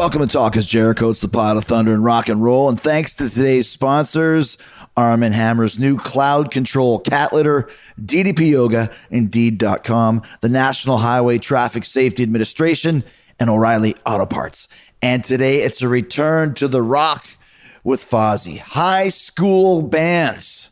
welcome to Talk is Jericho. It's the pot of thunder and rock and roll. And thanks to today's sponsors, Arm & Hammer's new cloud control cat litter, DDP Yoga, Indeed.com, the National Highway Traffic Safety Administration, and O'Reilly Auto Parts. And today it's a return to the rock with Fozzy. High school bands.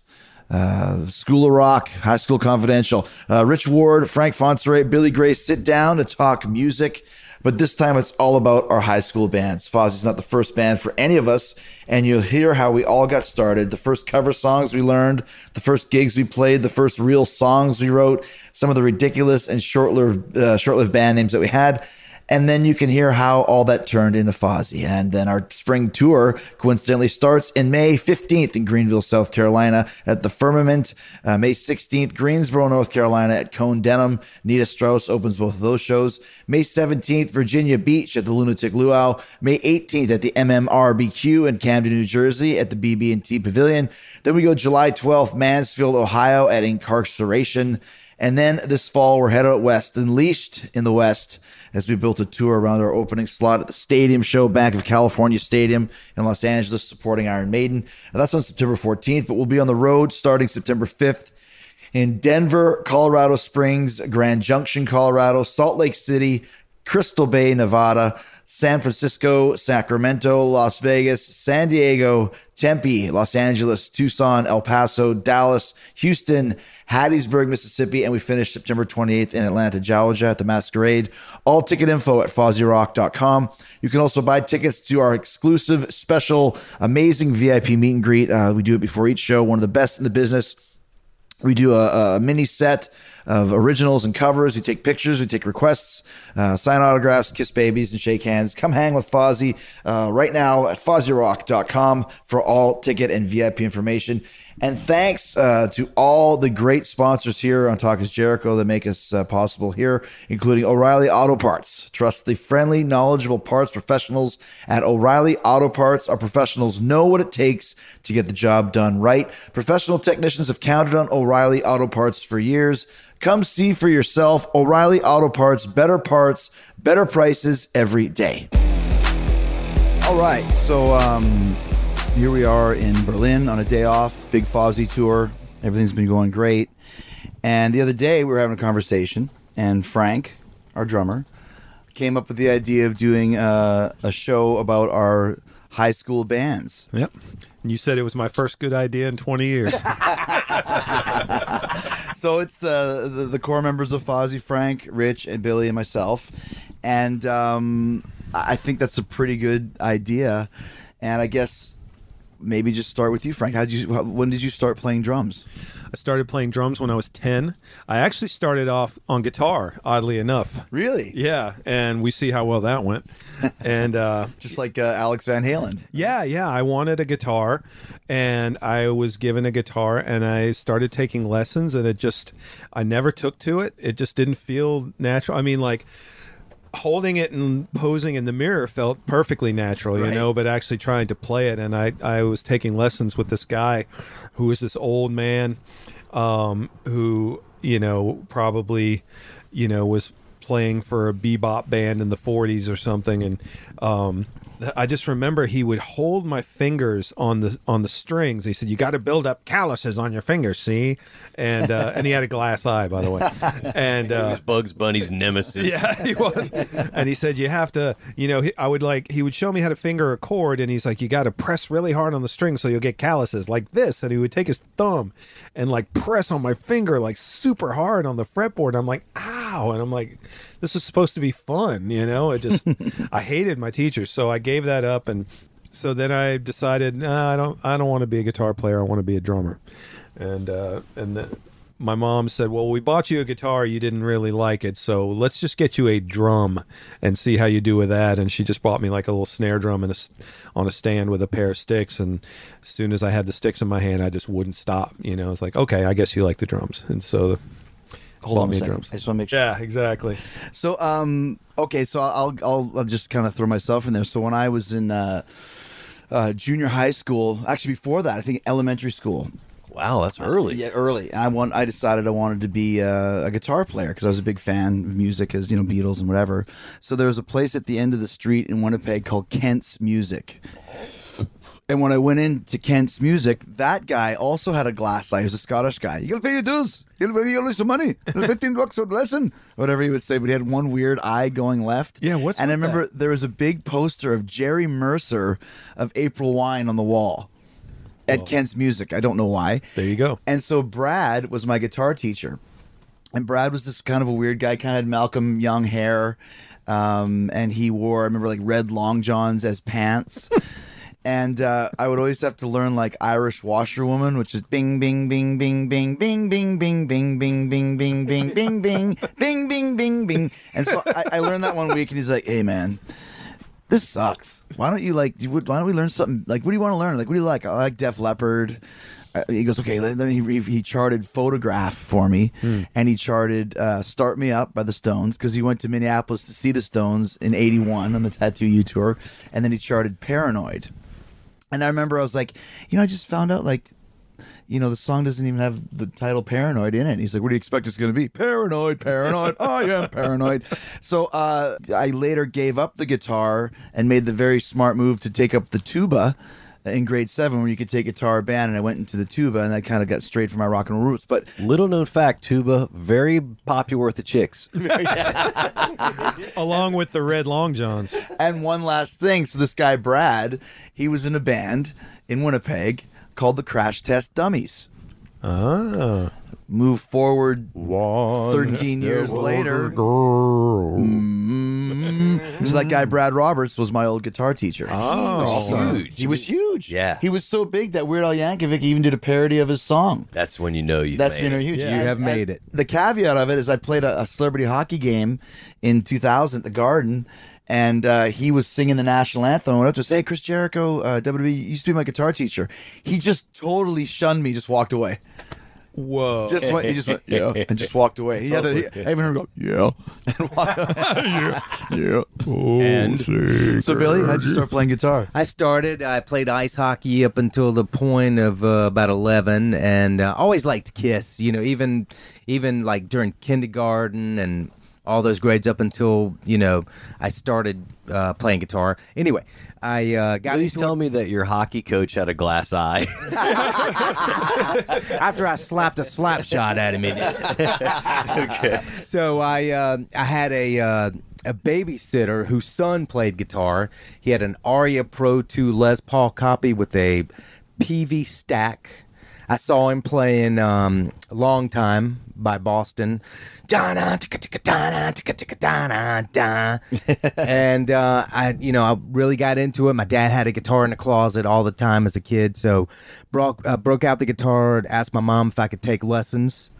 Uh, School of Rock, High School Confidential. Uh, Rich Ward, Frank Fontsere, Billy Gray sit down to talk music. But this time it's all about our high school bands. Fozzy's not the first band for any of us, and you'll hear how we all got started. The first cover songs we learned, the first gigs we played, the first real songs we wrote, some of the ridiculous and short-lived, uh, short-lived band names that we had. And then you can hear how all that turned into Fozzy. And then our spring tour coincidentally starts in May 15th in Greenville, South Carolina at the Firmament. Uh, May 16th, Greensboro, North Carolina at Cone Denim. Nita Strauss opens both of those shows. May 17th, Virginia Beach at the Lunatic Luau. May 18th at the MMRBQ in Camden, New Jersey at the BB&T Pavilion. Then we go July 12th, Mansfield, Ohio at Inkcarceration. And then this fall, we're headed out west, unleashed in the west, as we built a tour around our opening slot at the Stadium Show, Banc of California Stadium in Los Angeles, supporting Iron Maiden. And that's on September 14th, but we'll be on the road starting September 5th in Denver, Colorado Springs, Grand Junction, Colorado, Salt Lake City, Crystal Bay, Nevada, San Francisco, Sacramento, Las Vegas, San Diego, Tempe, Los Angeles, Tucson, El Paso, Dallas, Houston, Hattiesburg, Mississippi, and we finish September 28th in Atlanta, Georgia at the Masquerade. All ticket info at FozzyRock.com. You can also buy tickets to our exclusive, special, amazing VIP meet and greet. Uh, we do it before each show, one of the best in the business. We do a, a, mini set of originals and covers. We take pictures, we take requests, uh, sign autographs, kiss babies, and shake hands. Come hang with Fozzy uh, right now at FozzyRock.com for all ticket and VIP information. And thanks uh, to all the great sponsors here on Talk is Jericho that make us uh, possible here, including O'Reilly Auto Parts. Trust the friendly, knowledgeable parts professionals at O'Reilly Auto Parts. Our professionals know what it takes to get the job done right. Professional technicians have counted on O'Reilly Auto Parts for years. Come see for yourself O'Reilly Auto Parts, better parts, better prices every day. All right, so um, here we are in Berlin on a day off, big Fozzy tour. Everything's been going great. And the other day we were having a conversation, and Frank, our drummer, came up with the idea of doing uh, a show about our high school bands. Yep. And you said it was my first good idea in 20 years. so it's uh, the, the core members of Fozzy, Frank, Rich, and Billy, and myself. And um, I think that's a pretty good idea. And I guess maybe just start with you, Frank. How did you? When did you start playing drums? I started playing drums when I was 10. I actually started off on guitar, oddly enough. Really? Yeah, and we see how well that went. And uh, just like uh, Alex Van Halen. Yeah, yeah. I wanted a guitar, and I was given a guitar, and I started taking lessons, and it just, I never took to it. It just didn't feel natural. I mean, like holding it and posing in the mirror felt perfectly natural, you right. know, but actually trying to play it. And I, I was taking lessons with this guy who was this old man um, who, you know, probably, you know, was playing for a bebop band in the 40s or something. And um, I just remember he would hold my fingers on the on the strings. He said, "You got to build up calluses on your fingers, see?" And uh, and he had a glass eye, by the way. And uh, was Bugs Bunny's nemesis. Yeah, he was. And he said, "You have to, you know." He, I would like he would show me how to finger a chord, and he's like, "You got to press really hard on the string so you'll get calluses like this." And he would take his thumb and like press on my finger like super hard on the fretboard. I'm like, "Ow!" And I'm like, "This was supposed to be fun," you know? It just I hated my teachers, so I gave that up and so then I decided nah, I don't I don't want to be a guitar player I want to be a drummer. And uh, and then my mom said well we bought you a guitar you didn't really like it so let's just get you a drum and see how you do with that. And she just bought me like a little snare drum and a, on a stand with a pair of sticks and as soon as I had the sticks in my hand I just wouldn't stop you know? It's like okay I guess you like the drums. And so Hold on a second. Drums. I just want to make sure. Yeah, exactly. So, um, okay, so I'll I'll, I'll just kind of throw myself in there. So when I was in uh, uh, junior high school, actually before that, I think elementary school, Wow, that's early. Yeah, early. And I want. I decided I wanted to be uh, a guitar player because I was a big fan of music, as you know, Beatles and whatever. So there was a place at the end of the street in Winnipeg called Kent's Music. And when I went into Kent's Music, that guy also had a glass eye. He was a Scottish guy. You gotta pay your dues. You gotta pay you some money. Fifteen bucks a lesson, whatever he would say. But he had one weird eye going left. Yeah, what's And I remember that? there was a big poster of Jerry Mercer of April Wine on the wall at Kent's Music. I don't know why. There you go. And so Brad was my guitar teacher. And Brad was this kind of a weird guy, kind of had Malcolm Young hair. Um, and he wore, I remember, like red long johns as pants. and uh, I would always have to learn like Irish washerwoman, which is bing, bing, bing, bing, bing, bing, bing, bing, bing, bing, bing, bing, bing, bing, bing, bing, bing, bing, bing. And so I, I learned that one week, and he's like, hey, man, this sucks. Why don't you like? Why don't we learn something? Like, what do you want to learn? Like, what do you like? I like Def Leppard. Uh, he goes, okay. Then he, he, charted "Photograph" for me, and he charted uh, "Start Me Up" by the Stones because he went to Minneapolis to see the Stones in '81 on the Tattoo You tour, and then he charted "Paranoid." And I remember I was like, you know, I just found out like you know, the song doesn't even have the title Paranoid in it. And he's like, What do you expect it's going to be? Paranoid, paranoid. I am paranoid. So uh, I later gave up the guitar and made the very smart move to take up the tuba in grade seven, where you could take guitar band. And I went into the tuba and I kind of got straight from my rock and roll roots. But Little known fact, tuba very popular with the chicks. Along with the red long johns. and one last thing. So this guy, Brad, he was in a band in Winnipeg called the Crash Test Dummies. Ah. Move forward 13 years later. Mm. So that guy Brad Roberts was my old guitar teacher. Oh. Awesome. huge. He was huge. Yeah. He was so big that Weird Al Yankovic even did a parody of his song. That's when you know you. That's made when you're huge. Yeah. You have made it. The caveat of it is I played a, a celebrity hockey game in 2000 at the Garden, and uh, he was singing the national anthem. I went up to him, hey, Chris Jericho, uh, WWE used to be my guitar teacher. He just totally shunned me, just walked away. Whoa. Just went, he just went, yeah, and just walked away. He had to, he, I even heard him go, yeah, and walk away. yeah, And So Billy, how'd you start playing guitar? I started. I played ice hockey up until the point of uh, about eleven, and uh, always liked Kiss. You know, even even like during kindergarten and all those grades up until you know I started uh, playing guitar. Anyway, I uh, got Please tell me that your hockey coach had a glass eye. after I slapped a slap shot at him. okay. So I uh, I had a uh, a babysitter whose son played guitar. He had an Aria Pro 2 Les Paul copy with a PV stack. I saw him playing um, "Long Time" by Boston, Da-na, ticka, ticka, da-na, ticka, ticka, da-na, da. and uh, I, you know, I really got into it. My dad had a guitar in the closet all the time as a kid, so broke uh, broke out the guitar, asked my mom if I could take lessons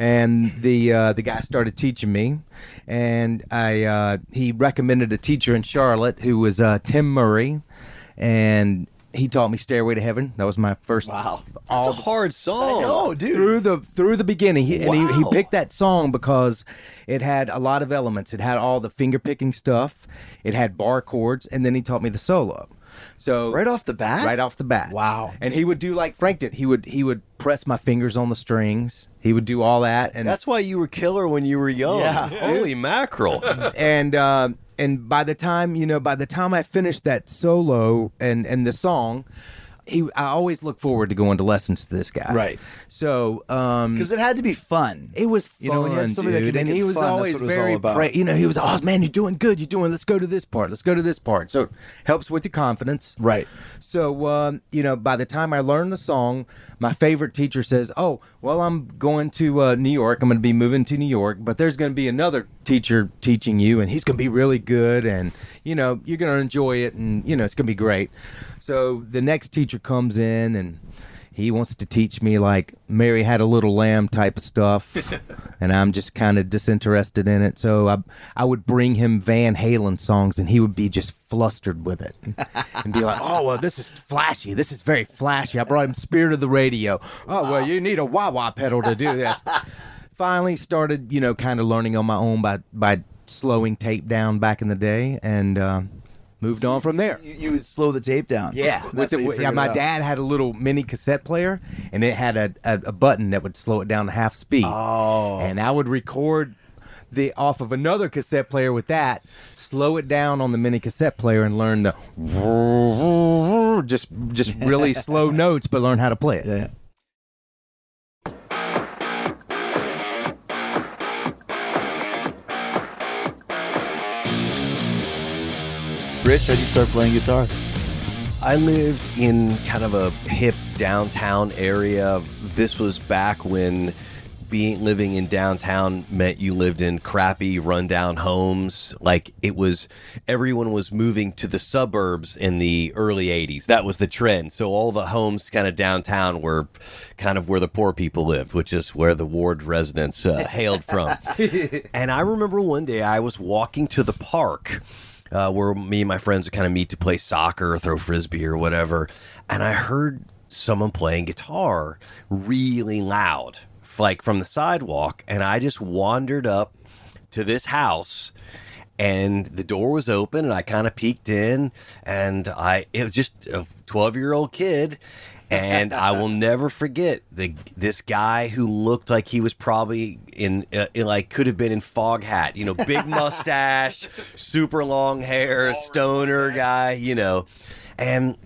and the uh, the guy started teaching me, and I uh, he recommended a teacher in Charlotte who was uh, Tim Murray, and he taught me "Stairway to Heaven." That was my first. Wow. That's a hard song. Oh, dude. Through the through the beginning, he, and he, he picked that song because it had a lot of elements. It had all the finger picking stuff, it had bar chords, and then he taught me the solo. So Right off the bat? right off the bat. Wow. And he would do like Frank did. He would he would press my fingers on the strings. He would do all that, and That's why you were killer when you were young. Yeah. Holy mackerel. and uh, and by the time you know, by the time I finished that solo and and the song, he I always look forward to going to lessons to this guy. Right. So um, Because it had to be fun. it was fun, You know, when you had somebody that dude, could make and he was fun, always was very pra- you know he was oh man you're doing good you're doing let's go to this part let's go to this part so helps with your confidence Right. so um, you know by the time I learned the song my favorite teacher says oh well I'm going to uh, New York I'm going to be moving to New York but there's going to be another teacher teaching you and he's going to be really good and you know you're going to enjoy it and you know it's going to be great so the next teacher comes in and he wants to teach me like Mary had a little lamb type of stuff, and I'm just kind of disinterested in it. So I I would bring him Van Halen songs, and he would be just flustered with it, and be like, "Oh well, this is flashy. This is very flashy." I brought him Spirit of the Radio. Oh well, you need a wah wah pedal to do this. Finally, started you know kind of learning on my own by by slowing tape down back in the day, and. Uh, moved on from there. You, you would slow the tape down. Yeah, with the, yeah. My dad had a little mini cassette player, and it had a, a, a button that would slow it down to half speed. Oh. and I would record the off of another cassette player with that, slow it down on the mini cassette player, and learn the just just really slow notes, but learn how to play it. Yeah. Rich, how did you start playing guitar? I lived in kind of a hip downtown area. This was back when being living in downtown meant you lived in crappy rundown homes like it was everyone was moving to the suburbs in the early 80s that was the trend so all the homes kind of downtown were kind of where the poor people lived which is where the ward residents uh, hailed from and i remember one day i was walking to the park uh, where me and my friends would kind of meet to play soccer or throw frisbee or whatever. And I heard someone playing guitar really loud, like from the sidewalk. And I just wandered up to this house and the door was open and I kind of peeked in and I it was just a 12 year old kid and I will never forget the this guy who looked like he was probably in, uh, in like could have been in Foghat you know big mustache super long hair stoner guy you know. And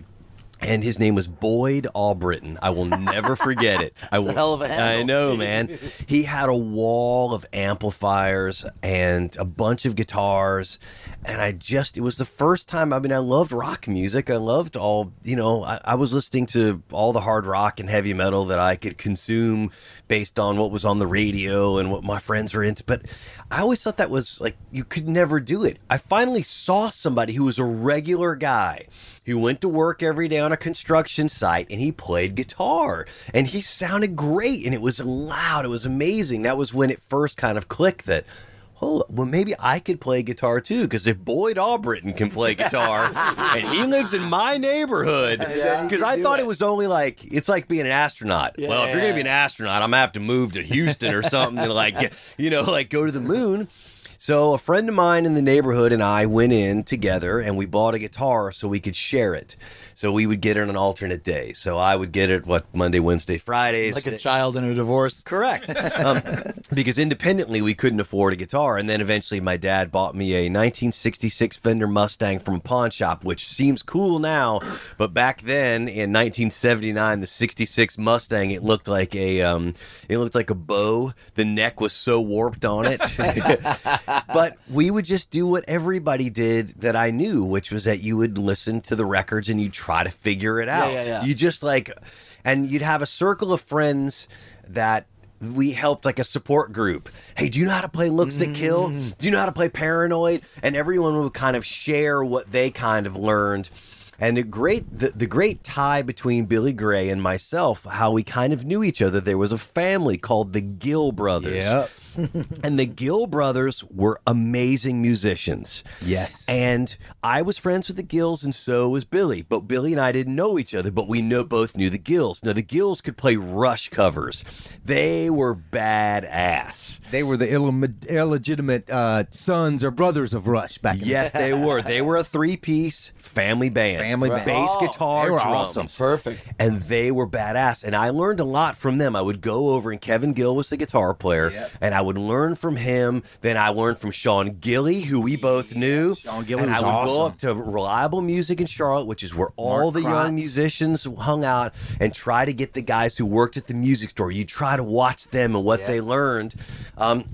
and his name was Boyd Albritton. I will never forget it. I will, hell of a handle. I know, man. He had a wall of amplifiers and a bunch of guitars, and I just it was the first time. I mean, I loved rock music. I loved all you know. I, I was listening to all the hard rock and heavy metal that I could consume based on what was on the radio and what my friends were into. But I always thought that was like you could never do it. I finally saw somebody who was a regular guy who went to work every day on a construction site and he played guitar and he sounded great and it was loud. It was amazing. That was when it first kind of clicked that. Oh, well, maybe I could play guitar too. Because if Boyd Albritton can play guitar and he lives in my neighborhood, because I thought it was only like, it's like being an astronaut. well, if you're going to be an astronaut, I'm going to have to move to Houston or something to like, you know, like go to the moon. So a friend of mine in the neighborhood and I went in together and we bought a guitar so we could share it. So we would get it on an alternate day. So I would get it what Monday, Wednesday, Fridays. Like a child in a divorce. Correct. Um, because independently we couldn't afford a guitar, and then eventually my dad bought me a 1966 Fender Mustang from a pawn shop, which seems cool now, but back then in 1979, the 66 Mustang it looked like a um, it looked like a bow. The neck was so warped on it. but we would just do what everybody did that I knew, which was that you would listen to the records and you try to figure it out. yeah, yeah. You just like, and you'd have a circle of friends that we helped like a support group. Hey, do you know how to play Looks That Kill? Mm. Do you know how to play Paranoid? And everyone would kind of share what they kind of learned. And the great the, the great tie between Billy Gray and myself, how we kind of knew each other. There was a family called the Gill brothers. Yep. and the Gill brothers were amazing musicians. Yes. And I was friends with the Gills, and so was Billy. But Billy and I didn't know each other, but we know both knew the Gills. Now the Gills could play Rush covers. They were badass. They were the illegit- illegitimate uh, sons or brothers of Rush back in Yes, they were. They were a three-piece family band. Family band. bass Oh, guitar, they were drums. awesome. Perfect. and they were badass. And I learned a lot from them. I would go over, and Kevin Gill was the guitar player, Yep. and I would learn from him. Then I learned from Sean Gilly, who we both knew. Sean Gilly and was I would go up to Reliable Music in Charlotte, which is where all Mark the Kratz. young musicians hung out, and try to get the guys who worked at the music store. You try to watch them and what they learned. Um,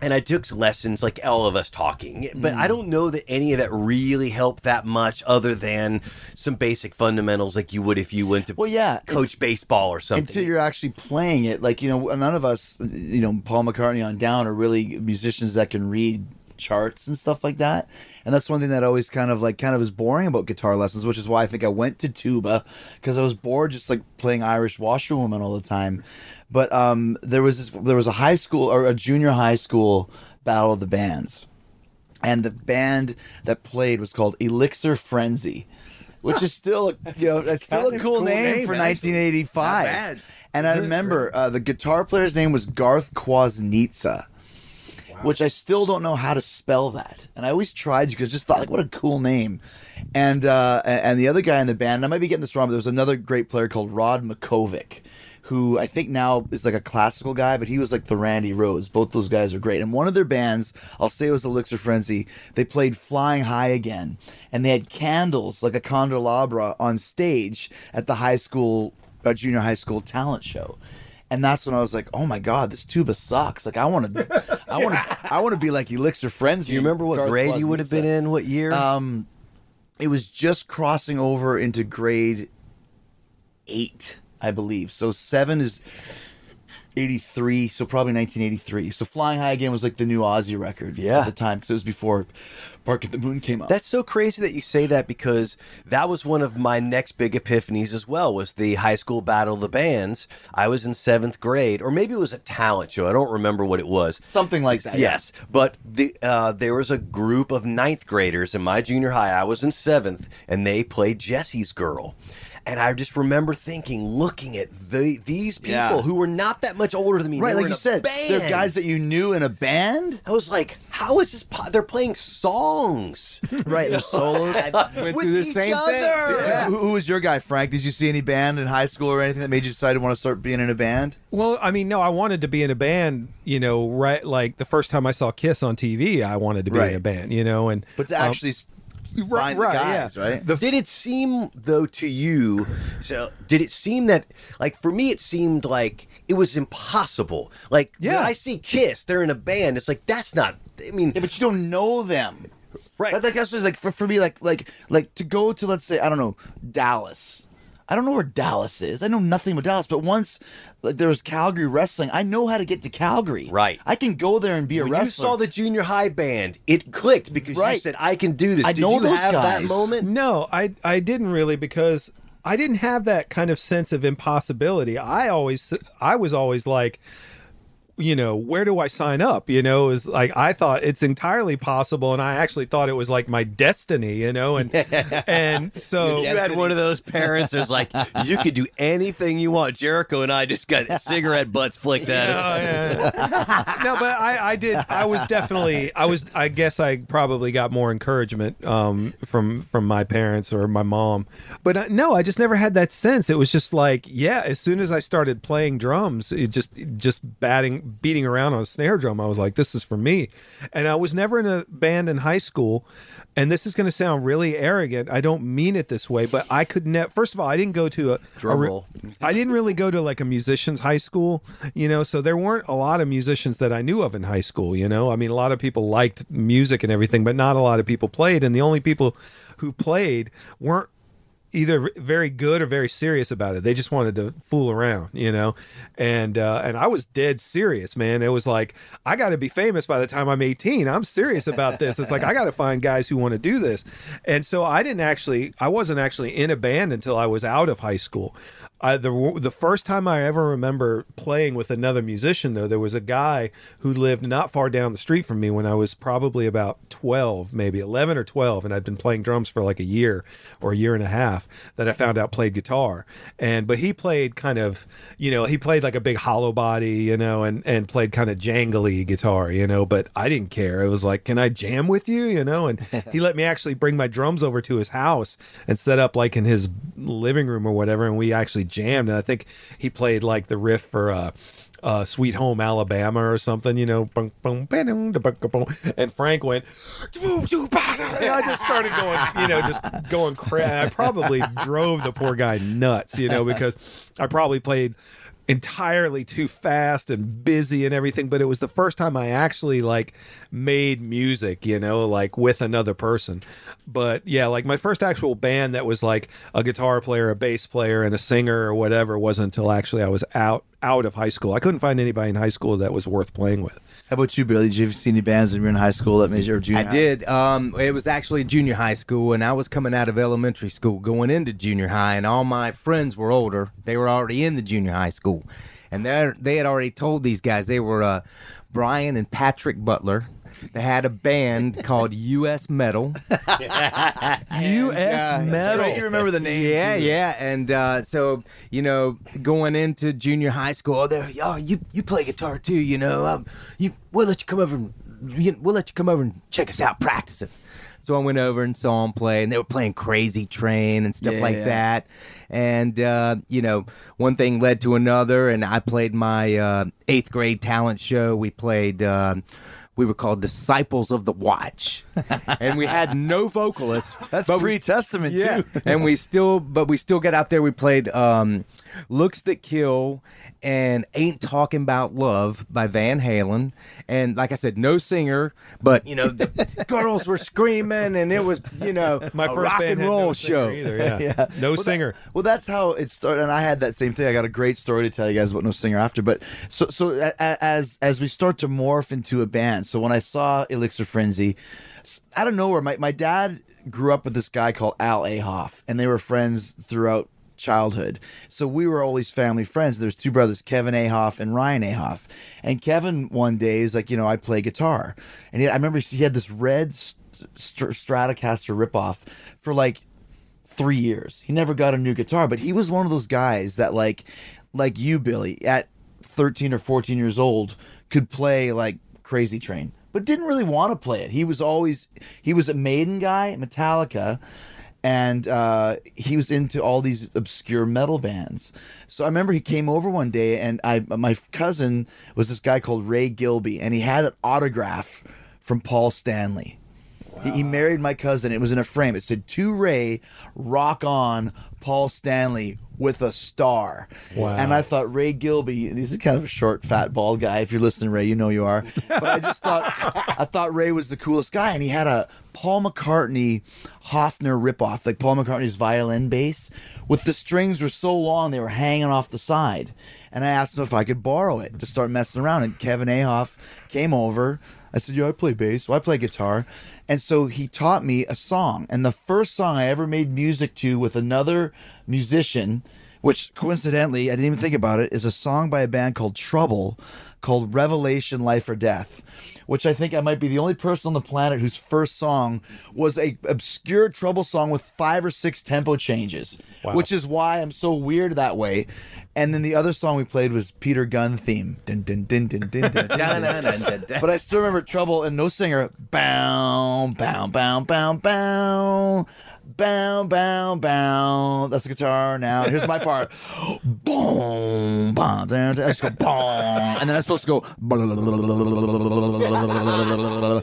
and I took lessons like all of us talking, but Mm. I don't know that any of that really helped that much, other than some basic fundamentals like you would if you went to Well, yeah. coach baseball or something. until you're actually playing it. Like you know, none of us, you know, Paul McCartney on down are really musicians that can read charts and stuff like that. And that's one thing that always kind of like kind of is boring about guitar lessons, which is why I think I went to tuba because I was bored just like playing Irish Washerwoman all the time. But um, there was this, there was a high school or a junior high school battle of the bands, and the band that played was called Elixir Frenzy. Which is still, a, you know, that's still a cool, cool name, name, for actually. 1985. Not bad. And I remember uh, the guitar player's name was Garth Kwasnitsa. Which I still don't know how to spell that. And I always tried because I just thought like, what a cool name. And uh, and the other guy in the band, I might be getting this wrong, but there was another great player called Rod Makovic. Who I think now is like a classical guy, but he was like the Randy Rhoads. Both those guys are great. And one of their bands, I'll say it was Elixir Frenzy, they played Flying High Again. And they had candles, like a candelabra, on stage at the high school, uh, junior high school talent show and that's when I was like, "Oh my god, this tuba sucks!" Like I want to, I want to, I want to be like Elixir Frenzy. Do you remember what grade you would have been in? What year? Um, it was just crossing over into grade eight, I believe. So seven is. 83, so probably 1983. So Flying High Again was like the new Ozzy record Yeah. at the time because it was before Bark at the Moon came out. That's so crazy that you say that because that was one of my next big epiphanies as well. Was the high school battle of the bands? I was in seventh grade, or maybe it was a talent show. I don't remember what it was. something like that. Yes, but the uh, there was a group of ninth graders in my junior high. I was in seventh, and they played Jesse's Girl. And I just remember thinking, looking at the these people Yeah. who were not that much older than me, Right, like you said, band. they're guys that you knew in a band. I was like, how is this? Po- they're playing songs, Right, they're solos. Went with through the each same thing. other. Who, who was your guy, Frank? Did you see any band in high school or anything that made you decide to want to start being in a band? Well, I mean, no, I wanted to be in a band. You know, right? Like the first time I saw Kiss on TV, I wanted to be Right. in a band. You know, and But to um, actually s right, find the right, guys, yeah. right? The did it seem though to you so did it seem that like for me it seemed like it was impossible like Yeah. when i see kiss they're in a band it's like that's not i mean Yeah, but you don't know them. Right. But like that's just like for, for me, like like like to go to let's say I don't know Dallas. I don't know where Dallas is. I know nothing about Dallas. But once like there was Calgary wrestling, I know how to get to Calgary. Right. I can go there and be a wrestler. you saw the junior high band it clicked because you said i can do this I did know you those have that guys. moment No, I I didn't really because I didn't have that kind of sense of impossibility. I always I was always like you know, where do I sign up? You know, is like I thought it's entirely possible, and I actually thought it was like my destiny. You know, and and so you had one of those parents who's like you could do anything you want jericho and i just got cigarette butts flicked at us Oh, yeah. no, but I, I did. I was definitely. I was. I guess I probably got more encouragement um, from from my parents or my mom. But uh, no, I just never had that sense. It was just like, yeah. As soon as I started playing drums, it just just batting, beating around on a snare drum, I was like, this is for me. And I was never in a band in high school. And this is going to sound really arrogant. I don't mean it this way, but I could never. First of all, I didn't go to a, Drum roll. I didn't really go to like a musician's high school, you know, so there weren't a lot of musicians that I knew of in high school, you know. I mean, a lot of people liked music and everything, but not a lot of people played. And the only people who played weren't either very good or very serious about it. They just wanted to fool around, you know. And uh, and I was dead serious, man. It was like I got to be famous by the time I'm 18. I'm serious about this. It's like I got to find guys who want to do this. And so I didn't actually I wasn't actually in a band until I was out of high school. I, the the first time I ever remember playing with another musician though, there was a guy who lived not far down the street from me when I was probably about 12, maybe 11 or 12 and I'd been playing drums for like a year or a year and a half that I found out played guitar. And but he played kind of, you know, he played like a big hollow body, you know, and and played kind of jangly guitar, you know, but I didn't care. It was like, "Can I jam with you?" you know, and he let me actually bring my drums over to his house and set up like in his living room or whatever and we actually jammed and I think he played like the riff for uh uh, Sweet Home Alabama or something, you know. And Frank went, "Doo, doo, and I just started going, you know, just going crazy. I probably drove the poor guy nuts, you know, because I probably played entirely too fast and busy and everything but it was the first time i actually like made music you know like with another person. But yeah like my first actual band that was like a guitar player a bass player and a singer or whatever wasn't until actually i was out out of high school. I couldn't find anybody in high school that was worth playing with How about you, Billy? Did you ever see any bands when you were in high school that made you or junior? I high? did. Um, it was actually junior high school, and I was coming out of elementary school, going into junior high, and all my friends were older. They were already in the junior high school, and they they had already told these guys they were uh, Brian and Patrick Butler. They had a band called U.S. Metal. us great. You remember the name? Yeah, too. yeah, and uh, so you know, going into junior high school, oh, there, oh, you you play guitar too, you know. Um, you we'll let you come over and we'll let you come over and check us out practicing. So I went over and saw them play, and they were playing Crazy Train and stuff Yeah, like yeah. that. And uh, you know, one thing led to another, and I played my uh, eighth grade talent show. We played. Uh, we were called Disciples of the Watch, and we had no vocalists. That's pre-testament yeah, too. and we still, but we still get out there. We played um, "Looks That Kill" and "Ain't Talking About Love" by Van Halen. And like I said, no singer, but you know, the girls were screaming, and it was you know My a first rock and roll no show. either. Yeah, Yeah. no Well, that- singer. well, that's how it started, and I had that same thing. I got a great story to tell you guys about No Singer after. But so, so a- a- as as we start to morph into a band, so when I saw Elixir Frenzy, out of nowhere, my my dad grew up with this guy called Al Ahoff, and they were friends throughout childhood. So we were always family friends. There's two brothers, Kevin Ahoff and Ryan Ahoff. And Kevin one day is like, you know, I play guitar, and he, I remember he had this red st- Str- Stratocaster ripoff for like three years. He never got a new guitar, but he was one of those guys that like like you, Billy, at thirteen or fourteen years old, could play like Crazy Train, but didn't really want to play it. He was always he was a Maiden guy, Metallica. And uh, he was into all these obscure metal bands. So I remember he came over one day, and I my cousin was this guy called Ray Gilby, and he had an autograph from Paul Stanley. He, he married my cousin. It was in a frame. It said to Ray, rock on, Paul Stanley with a star. Wow. And I thought Ray Gilby, and he's a kind of a short, fat, bald guy. If you're listening, Ray, you know you are. But I just thought, I thought Ray was the coolest guy, and he had a Paul McCartney Hofner ripoff, like Paul McCartney's violin bass, with the strings were so long they were hanging off the side. And I asked him if I could borrow it to start messing around. And Kevin Ahoff came over. I said, "Yeah, I play bass. Well, I play guitar." And so he taught me a song. And the first song I ever made music to with another musician, which coincidentally I didn't even think about it, is a song by a band called Trouble, called "Revelation: Life or Death." Which I think I might be the only person on the planet whose first song was a obscure trouble song with five or six tempo changes, which is why I'm so weird that way. And then the other song we played was Peter Gunn theme. Dun, dun, dun, dun, dun, dun, dun, dun. But I still remember Trouble and No Singer. Bow, bow, bow, bow, bow. Bow, bow, bow. That's the guitar now. Here's my part. Boom, boom, down, down. I just go boom. And then I'm supposed to go.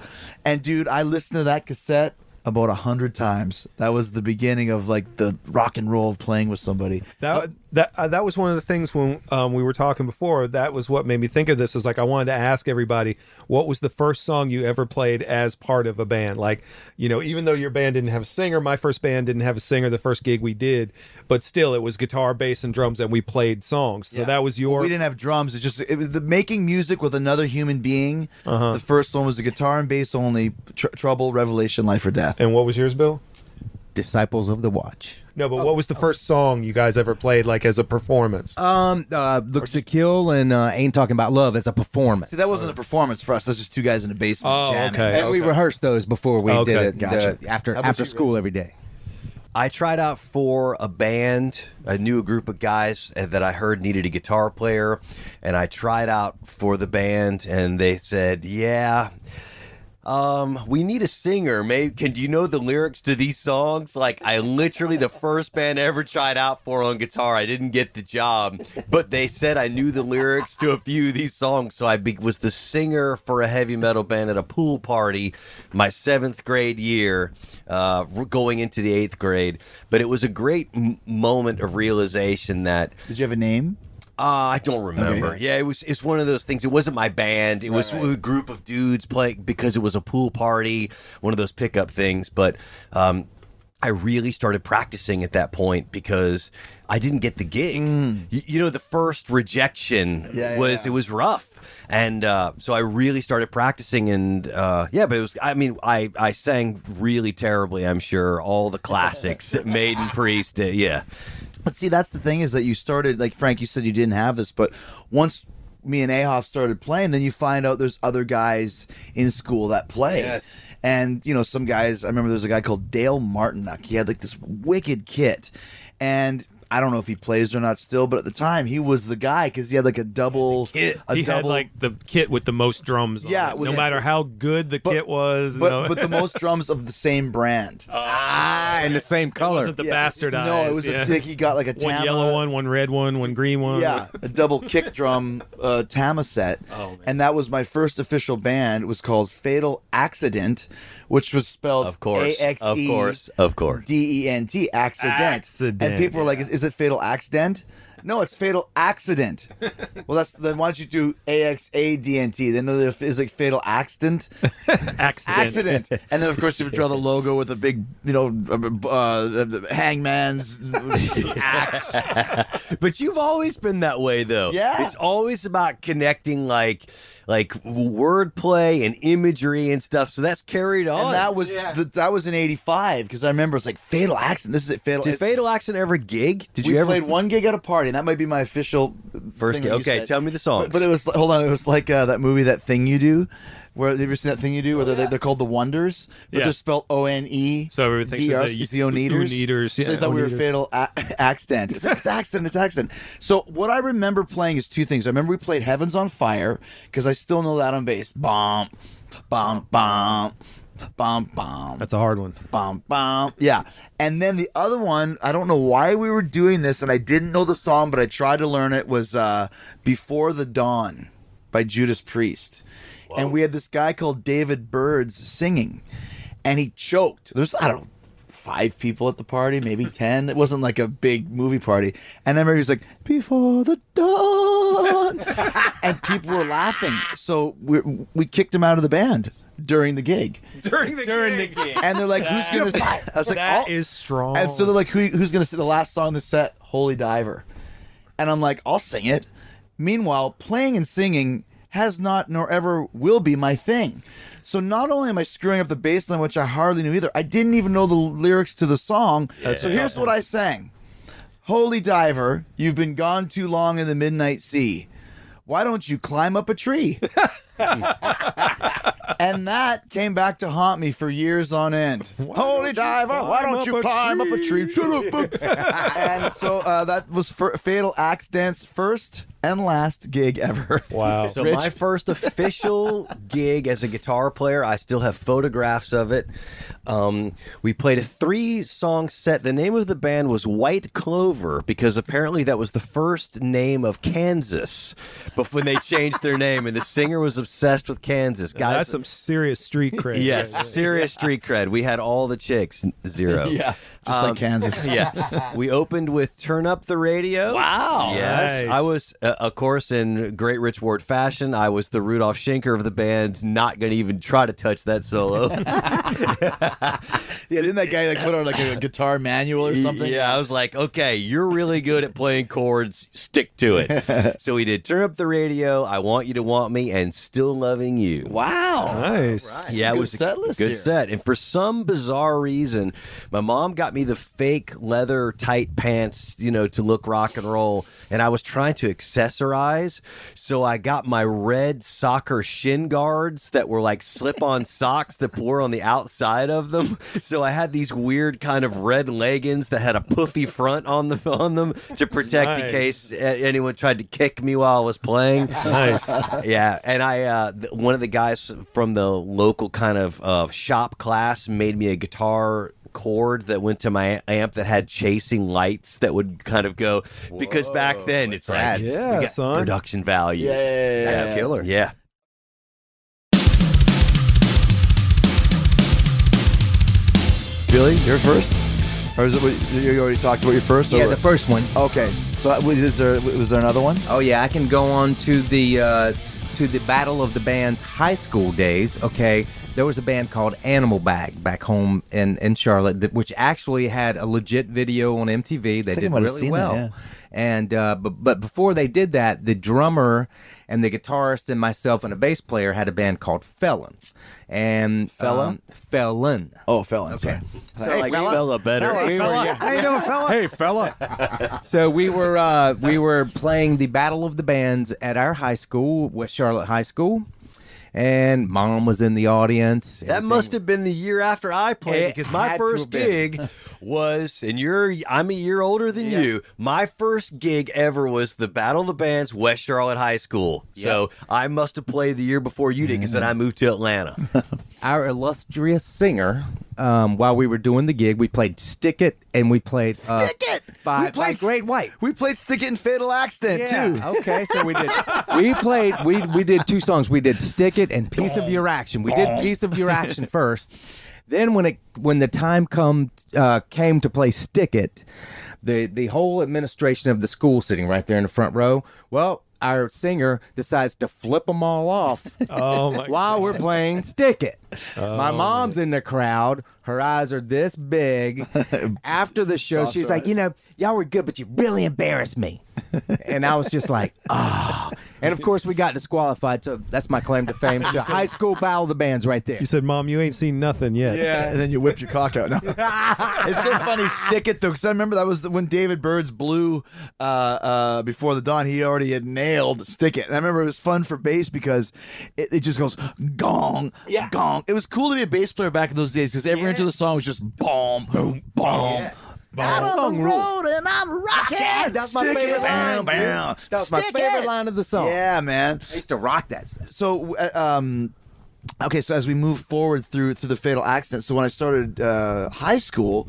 And dude, I listened to that cassette about a hundred times. That was the beginning of like the rock and roll of playing with somebody. That uh, that uh, that was one of the things when um, we were talking before. That was what made me think of this. Is like I wanted to ask everybody what was the first song you ever played as part of a band. Like you know, even though your band didn't have a singer, my first band didn't have a singer. The first gig we did, but still, it was guitar, bass, and drums, and we played songs. So that was your. We didn't have drums. It's just it was the making music with another human being. Uh-huh. The first one was the guitar and bass only. Tr- Trouble, Revelation, Life or Death. and what was yours, Bill? Disciples of the Watch. No, but what was the first song you guys ever played, like as a performance? Um, uh, looks to kill and uh, ain't talking about love as a performance. See, that wasn't a performance for us. That's just two guys in a basement Oh, jamming. okay. and we rehearsed those before we Okay, did it gotcha. the- after after you, school every day. I tried out for a band. I knew a group of guys that I heard needed a guitar player, and I tried out for the band, and they said, "Yeah, um, we need a singer. Maybe can do you know the lyrics to these songs? Like, I literally the first band I ever tried out for on guitar. I didn't get the job, but they said I knew the lyrics to a few of these songs, so I be- was the singer for a heavy metal band at a pool party my seventh grade year, uh, going into the eighth grade. But it was a great m- moment of realization that Did you have a name? Uh, I don't remember. Okay. Yeah, it was. It's one of those things. It wasn't my band. It was a group of dudes playing because it was a pool party. One of those pickup things. But um, I really started practicing at that point because I didn't get the gig. Y- You, know, the first rejection Mm. Yeah, was yeah. it was rough, and uh, so I really started practicing. And uh, yeah, but it was. I mean, I I sang really terribly. I'm sure all the classics, Maiden, Priest. Uh, yeah. But see, that's the thing is that you started like Frank. You said you didn't have this, but once me and Ahoff started playing, then you find out there's other guys in school that play. Yes. And you know, some guys. I remember there's a guy called Dale Martinuck. He had like this wicked kit, and I don't know if he plays or not still, but at the time he was the guy because he had like a double, a he double, had like the kit with the most drums. on Yeah, it, no him- matter how good the But- kit was. but, no, but the most drums of the same brand. Ah, in the same it color. wasn't the Yeah, bastardized. No, it was yeah. a like he got like a one Tama- yellow one, one red one, one green one. Yeah, a double kick drum uh, Tama set. Oh, man. And that was my first official band. It was called Fatal Accident, which was spelled Of course, A X of course, of course. D E N T accident. Accident, And people were like, is, is it Fatal Accident? No, it's Fatal Accident. well, that's then why don't you do A X A D N T? Then if it's like Fatal Accident. accident. accident. And then, of course, you would draw the logo with a big, you know, uh, uh, hangman's axe. But you've always been that way, though. Yeah. it's always about connecting like like wordplay and imagery and stuff. So that's carried on. And that was the, that was in '85 because I remember it's like Fatal Accident. This is it. Fatal. Did it's- Fatal Accident ever gig? Did we you ever played one gig at a party, and that might be my official First thing gig. Okay, said. tell me the songs. But, but it was hold on, it was like uh, that movie, that thing you do. Where have you ever seen that thing you do? Where they're, they're called the Wonders, but Yeah. they're spelled O N E. So everyone thinks D that R. they- It's the Oneders. Oneders, So they thought we were fatal a- accident. It's, it's accident. It's accident. So what I remember playing is two things. I remember we played Heavens on Fire because I still know that on bass. Bomb, bomb, bomb, bomb, bomb. That's a hard one. Bum, bum. Yeah. And then the other one, I don't know why we were doing this, and I didn't know the song, but I tried to learn it, was uh, Before the Dawn by Judas Priest. And we had this guy called David Birds singing, and he choked. There's, I don't know, five people at the party, maybe 10. It wasn't like a big movie party. And I remember he was like, Before the Dawn. and people were laughing. So we, we kicked him out of the band during the gig. During the during the game. And they're like, "Who's gonna?" I was like, That "Oh." is strong. And so they're like, Who, "Who's gonna say the last song in the set?" Holy Diver. And I'm like, "I'll sing it." Meanwhile, playing and singing has not nor ever will be my thing. So not only am I screwing up the bass line, which I hardly knew either, I didn't even know the lyrics to the song. so here's what I sang: "Holy Diver, you've been gone too long in the midnight sea. Why don't you climb up a tree?" and that came back to haunt me for years on end. Holy diver, why don't you climb up a tree? Shut up. and so uh, that was for Fatal Accident's first and last gig ever. wow. So Rich. my first official gig as a guitar player, I still have photographs of it. Um, we played a three-song set. The name of the band was White Clover because apparently that was the first name of Kansas. But when they changed their name, and the singer was obsessed with Kansas, guys. That's some serious street cred. yes, serious street cred. We had all the chicks. Zero. yeah, just Um, like Kansas. yeah. We opened with Turn Up the Radio. Wow. Yes. Nice. I was, uh, of course, in great Rich Ward fashion, I was the Rudolf Schenker of the band, not going to even try to touch that solo. Yeah, didn't that guy like put on like a guitar manual or something? Yeah, I was like, okay, you're really good at playing chords. Stick to it. so we did Turn Up the Radio, I Want You to Want Me, and Still Loving You. Wow. Nice. Yeah, it was a set list good here. set. And for some bizarre reason, my mom got me the fake leather tight pants, you know, to look rock and roll. And I was trying to accessorize. So I got my red soccer shin guards that were like slip on socks that were on the outside of them. So I had these weird kind of red leggings that had a puffy front on them on them to protect in case anyone tried to kick me while I was playing. Nice. yeah, and I uh, one of the guys from the local kind of uh, shop class made me a guitar cord that went to my amp that had chasing lights that would kind of go because back then it's like Yeah, got son. production value. Yeah, yeah, yeah, yeah, That's killer. Yeah. Billy, you're first, or is it? You already talked about your first. or Yeah, what? the first one. Okay, so is there was there another one? Oh yeah, I can go on to the uh, to the battle of the band's high school days. Okay, there was a band called Animal Bag back home in in Charlotte, that, which actually had a legit video on MTV. They did might really seen that, well. yeah. And uh, but but before they did that, the drummer and the guitarist and myself and a bass player had a band called Felons. And Fella? um, Felon. Oh, felon. Okay. So, I like fella better. We were- yeah. How you doing, fella? Hey, fella. so we were uh, we were playing the Battle of the Bands at our high school, West Charlotte High School, and mom was in the audience. That must have been the year after I played It because my first gig was, and you're, I'm a year older than you. My first gig ever was the Battle of the Bands, West Charlotte High School. So I must have played the year before you did because then I moved to Atlanta. our illustrious singer. Um, while we were doing the gig, we played "Stick It" and we played uh, Stick It! by, We played by Great White. We played Stick It and Fatal Accident too. Okay, so we did. We played. We we did two songs. We did "Stick It" and "Piece of Your Action." We did "Piece of Your Action" first. Then when it when the time come uh, came to play "Stick It," the the whole administration of the school sitting right there in the front row. Well. Our singer decides to flip them all off Oh my! while we're playing Stick It. My oh, mom's in the crowd. Her eyes are this big. After the show, she's like, you know, y'all were good, but you really embarrassed me. and I was just like, oh. And of course, we got disqualified. So that's my claim to fame to high school battle of the bands right there. You said, "Mom, you ain't seen nothing yet." Yeah, and then you whipped your cock out. No. it's so funny. Stick it though, because I remember that was the, when David Birds blew uh, uh, before the dawn. He already had nailed "Stick It," and I remember it was fun for bass because it, it just goes gong, Yeah. gong. It was cool to be a bass player back in those days because every into the song was just boom, boom, boom. Out That on song the ruled. road and I'm rocking. That's my Stick favorite it, line. bam, bam. That was my favorite it. line of the song. Yeah, man I used to rock that stuff. so uh, um okay so as we move forward through through the fatal accident so when i started uh high school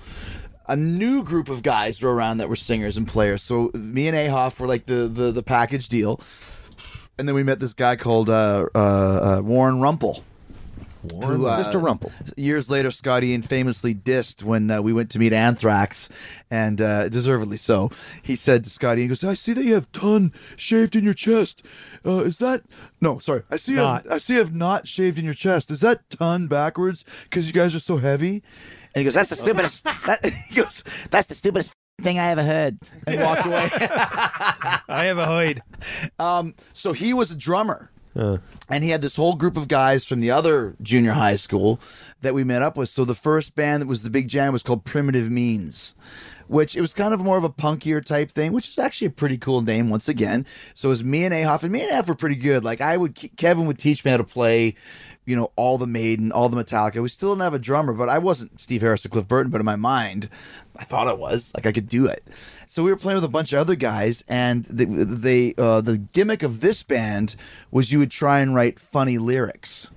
a new group of guys were around that were singers and players so me and ahoff were like the the, the package deal and then we met this guy called uh, uh, uh, warren who, uh, Mr. Rumpel. Years later, Scotty Ian famously dissed when uh, we went to meet Anthrax, and uh, deservedly so. He said to Scotty, he goes, "I see that you have ton shaved in your chest. Uh, is that no? Sorry, I see you have, Not. I see you have not shaved in your chest. Is that ton backwards? Because you guys are so heavy." And he goes, "That's the stupidest." that, he goes, "That's the stupidest thing I ever heard," and walked away. I have a hoid. Um, so he was a drummer. Uh. And he had this whole group of guys from the other junior high school that we met up with. So the first band that was the big jam was called Primitive Means, which it was kind of more of a punkier type thing, which is actually a pretty cool name once again. So it was me and Ahoff, and me and Ahoff were pretty good. Like I would, Kevin would teach me how to play, you know, all the Maiden, all the Metallica. We still didn't have a drummer, but I wasn't Steve Harris or Cliff Burton, but in my mind, I thought I was. Like I could do it. So we were playing with a bunch of other guys, and they, they uh, the gimmick of this band was you would try and write funny lyrics.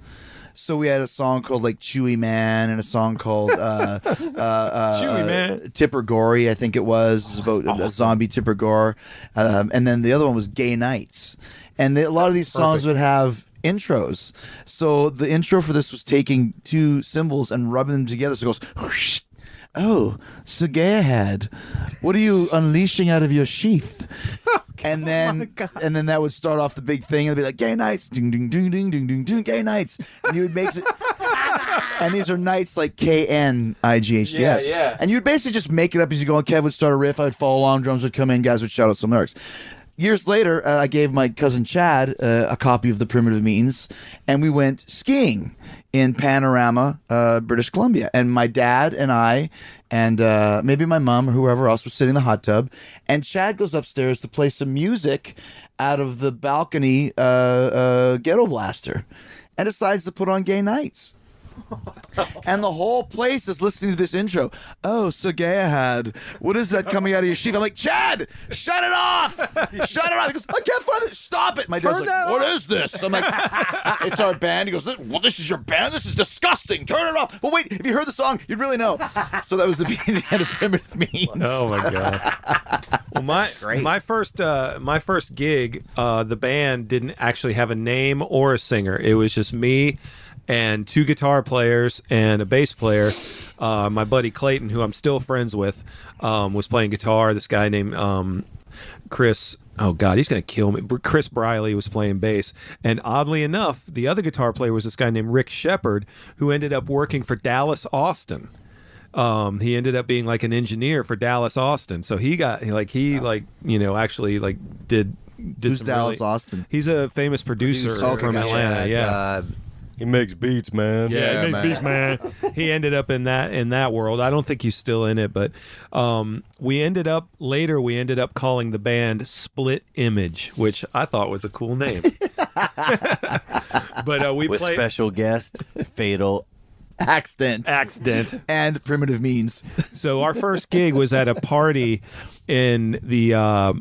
So we had a song called like Chewy Man and a song called uh, uh, uh, Chewy Man. Tipper Gory, I think it was, It was about a zombie Tipper Gore, um, and then the other one was Gay Nights, and the, a lot of these songs would have intros. So the intro for this was taking two cymbals and rubbing them together. So it goes. Whoosh, Oh, Sagayahad, what are you unleashing out of your sheath? and oh then, and then that would start off the big thing. It'd be like gay nights, ding ding ding ding ding ding ding, gay nights, and you would make it. and these are nights like K N I G H T S. Yeah, yeah. And you'd basically just make it up as you go. And Kev would start a riff. I'd follow along. Drums would come in. Guys would shout out some lyrics. Years later, uh, I gave my cousin Chad uh, a copy of the Primitive Means, and we went skiing in Panorama, uh, British Columbia. And my dad and I, and uh, maybe my mom or whoever else, was sitting in the hot tub. And Chad goes upstairs to play some music out of the balcony uh, uh, ghetto blaster, and decides to put on Gay Nights and the whole place is listening to this intro. Oh, Sagayahad, what is that coming out of your sheath? I'm like, Chad, shut it off! Shut it off! He goes, I can't find it. Stop it! My dad's Turn like, that What is this? I'm like, it's our band. He goes, this, well, this is your band. This is disgusting. Turn it off. Well, wait, if you heard the song, you'd really know. So that was the beginning of Primitive Means. Oh my god. well, my my first uh, my first gig, uh, the band didn't actually have a name or a singer. It was just me and two guitar players and a bass player. Uh, my buddy Clayton, who I'm still friends with, um, was playing guitar. This guy named um, Chris. Oh God, he's gonna kill me. Chris Briley was playing bass, and oddly enough, the other guitar player was this guy named Rick Shepard, who ended up working for Dallas Austin um, he ended up being like an engineer for Dallas Austin. So he got like he like you know actually like did did Who's some Dallas really- Austin? He's a famous producer, Okay, from gotcha. Atlanta. Yeah. Uh, he makes beats, man. yeah, he makes beats, man. he ended up in that in that world. I don't think he's still in it, but um, we ended up later. We ended up calling the band Split Image, which I thought was a cool name. but uh, we with played special guest Fatal Accident accident. and primitive means. So our first gig was at a party in the uh,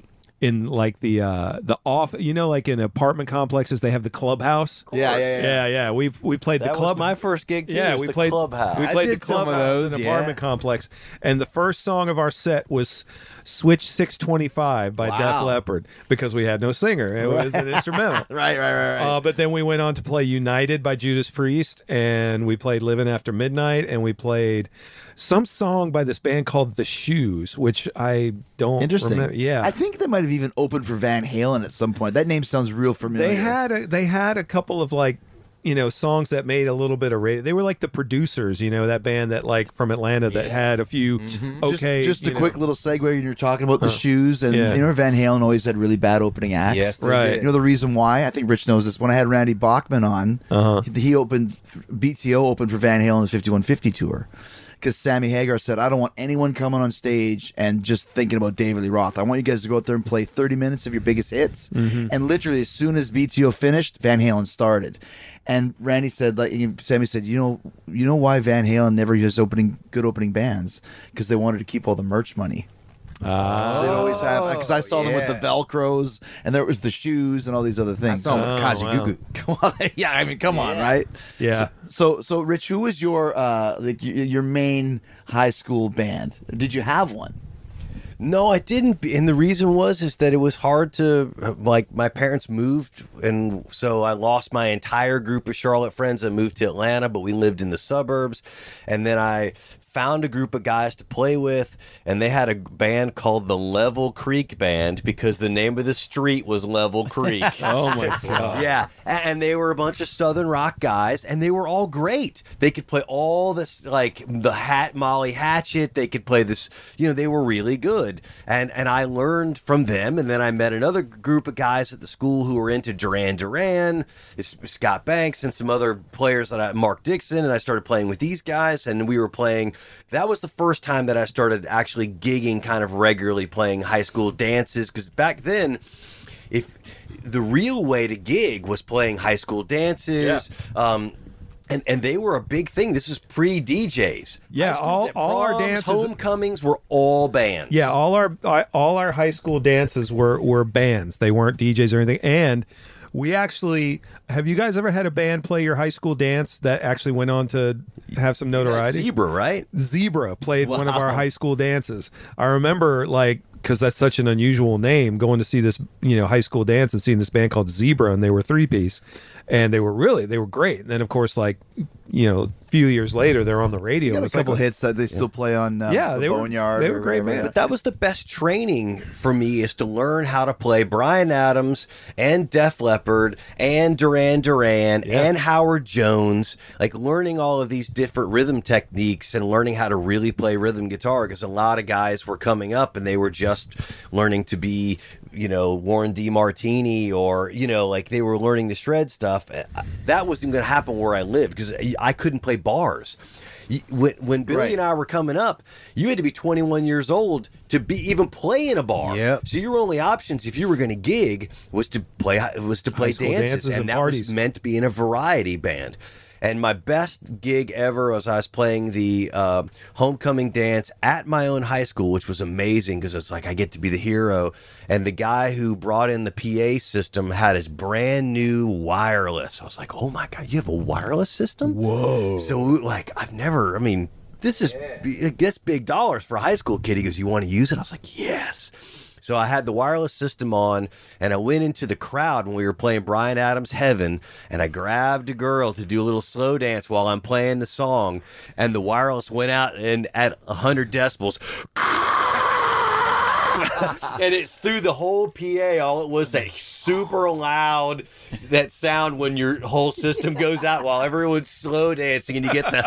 in like the uh, the off. You know, like in apartment complexes, they have the clubhouse. Yeah, yeah, yeah. yeah, yeah. We we played That the club. was my first gig too. yeah, was we the played Clubhouse. We I played the did some of those, in the yeah. apartment complex, and the first song of our set was "Switch 625" by Def Wow. Leppard because we had no singer; it was an instrumental. Right, right, right, right. Uh, but then we went on to play United by Judas Priest, and we played Living After Midnight, and we played some song by this band called The Shoes, which I don't Interesting. remember. Yeah. I think they might have even opened for Van Halen at some point. That name sounds real familiar. they had a, they had a couple of like you know songs that made a little bit of radio. They were like the producers, you know, that band that like from Atlanta that had a few Mm-hmm. Okay. Just, a know- quick little segue. when You're talking about the shoes, and Yeah. you know Van Halen always had really bad opening acts. Yes, Right. did. You know the reason why? I think Rich knows this. When I had Randy Bachman on, Uh-huh. he, he opened BTO opened for Van Halen's 5150 tour. Because Sammy Hagar said, I don't want anyone coming on stage and just thinking about David Lee Roth. I want you guys to go out there and play 30 minutes of your biggest hits. Mm-hmm. And literally, as soon as BTO finished, Van Halen started. And Randy said, like Sammy said, you know, you know why Van Halen never used opening good opening bands? Because they wanted to keep all the merch money. So they'd always have because I saw them with the yeah. Velcros and there was the shoes and all these other things. I things. saw him Oh, with Kajagoogoo. Come on, yeah, I mean, come on, right? Yeah. So, so, Rich, who was your uh, like your, your main high school band? Did you have one? No, I didn't. And the reason was is that it was hard to like my parents moved, and so I lost my entire group of Charlotte friends and moved to Atlanta. But we lived in the suburbs, and then I found a group of guys to play with, and they had a band called the Level Creek Band because the name of the street was Level Creek. Oh my god. Yeah, and they were a bunch of southern rock guys, and they were all great. They could play all this, like the Hat Molly Hatchet. They could play this, you know, they were really good. And and I learned from them, and then I met another group of guys at the school who were into Duran Duran, Scott Banks, and some other players that I, Mark Dixon, and I started playing with these guys, and we were playing. That was the first time that I started actually gigging, kind of regularly playing high school dances, because back then if the real way to gig was playing high school dances um and, and they were a big thing. This is pre DJs. Yeah, all- all our dances- homecomings were all bands. Yeah, all our all our high school dances were were bands. They weren't DJs or anything. And we actually have you guys ever had a band play your high school dance that actually went on to have some notoriety? Zebra, right? Zebra played one of our high school dances. I remember like because that's such an unusual name going to see this you know high school dance and seeing this band called Zebra and they were three piece and they were really they were great. And then of course like you know a few years later they're on the radio. Got a It's like couple hits that they still play on. Uh, Yeah, the they were- Boneyard they were great whatever. bands. But that was the best training for me is to learn how to play Bryan Adams and Def Leppard and Duran Duran and Howard Jones, like learning all of these different rhythm techniques and learning how to really play rhythm guitar because a lot of guys were coming up and they were just learning to be, you know, Warren DeMartini or, you know, like they were learning the shred stuff. Uh, that wasn't going to happen where I lived because I couldn't play bars. When, when Billy Right. and I were coming up, you had to be 21 years old to be even play in a bar. Yep. So your only options, if you were going to gig, was to play was to play dances, dances and, and that parties. was meant to be in a variety band. And my best gig ever was I was playing the uh, homecoming dance at my own high school, which was amazing because it's like I get to be the hero. And the guy who brought in the PA system had his brand new wireless. I was like, "Oh my god, you have a wireless system?" Whoa! So like, I've never. I mean, this is it gets big dollars for a high school kid. He goes, "You want to use it?" I was like, "Yes." So I had the wireless system on, and I went into the crowd when we were playing Bryan Adams' Heaven, and I grabbed a girl to do a little slow dance while I'm playing the song, and the wireless went out and at 100 decibels. And it's through the whole PA. All it was that super loud that sound when your whole system goes out while everyone's slow dancing, and you get the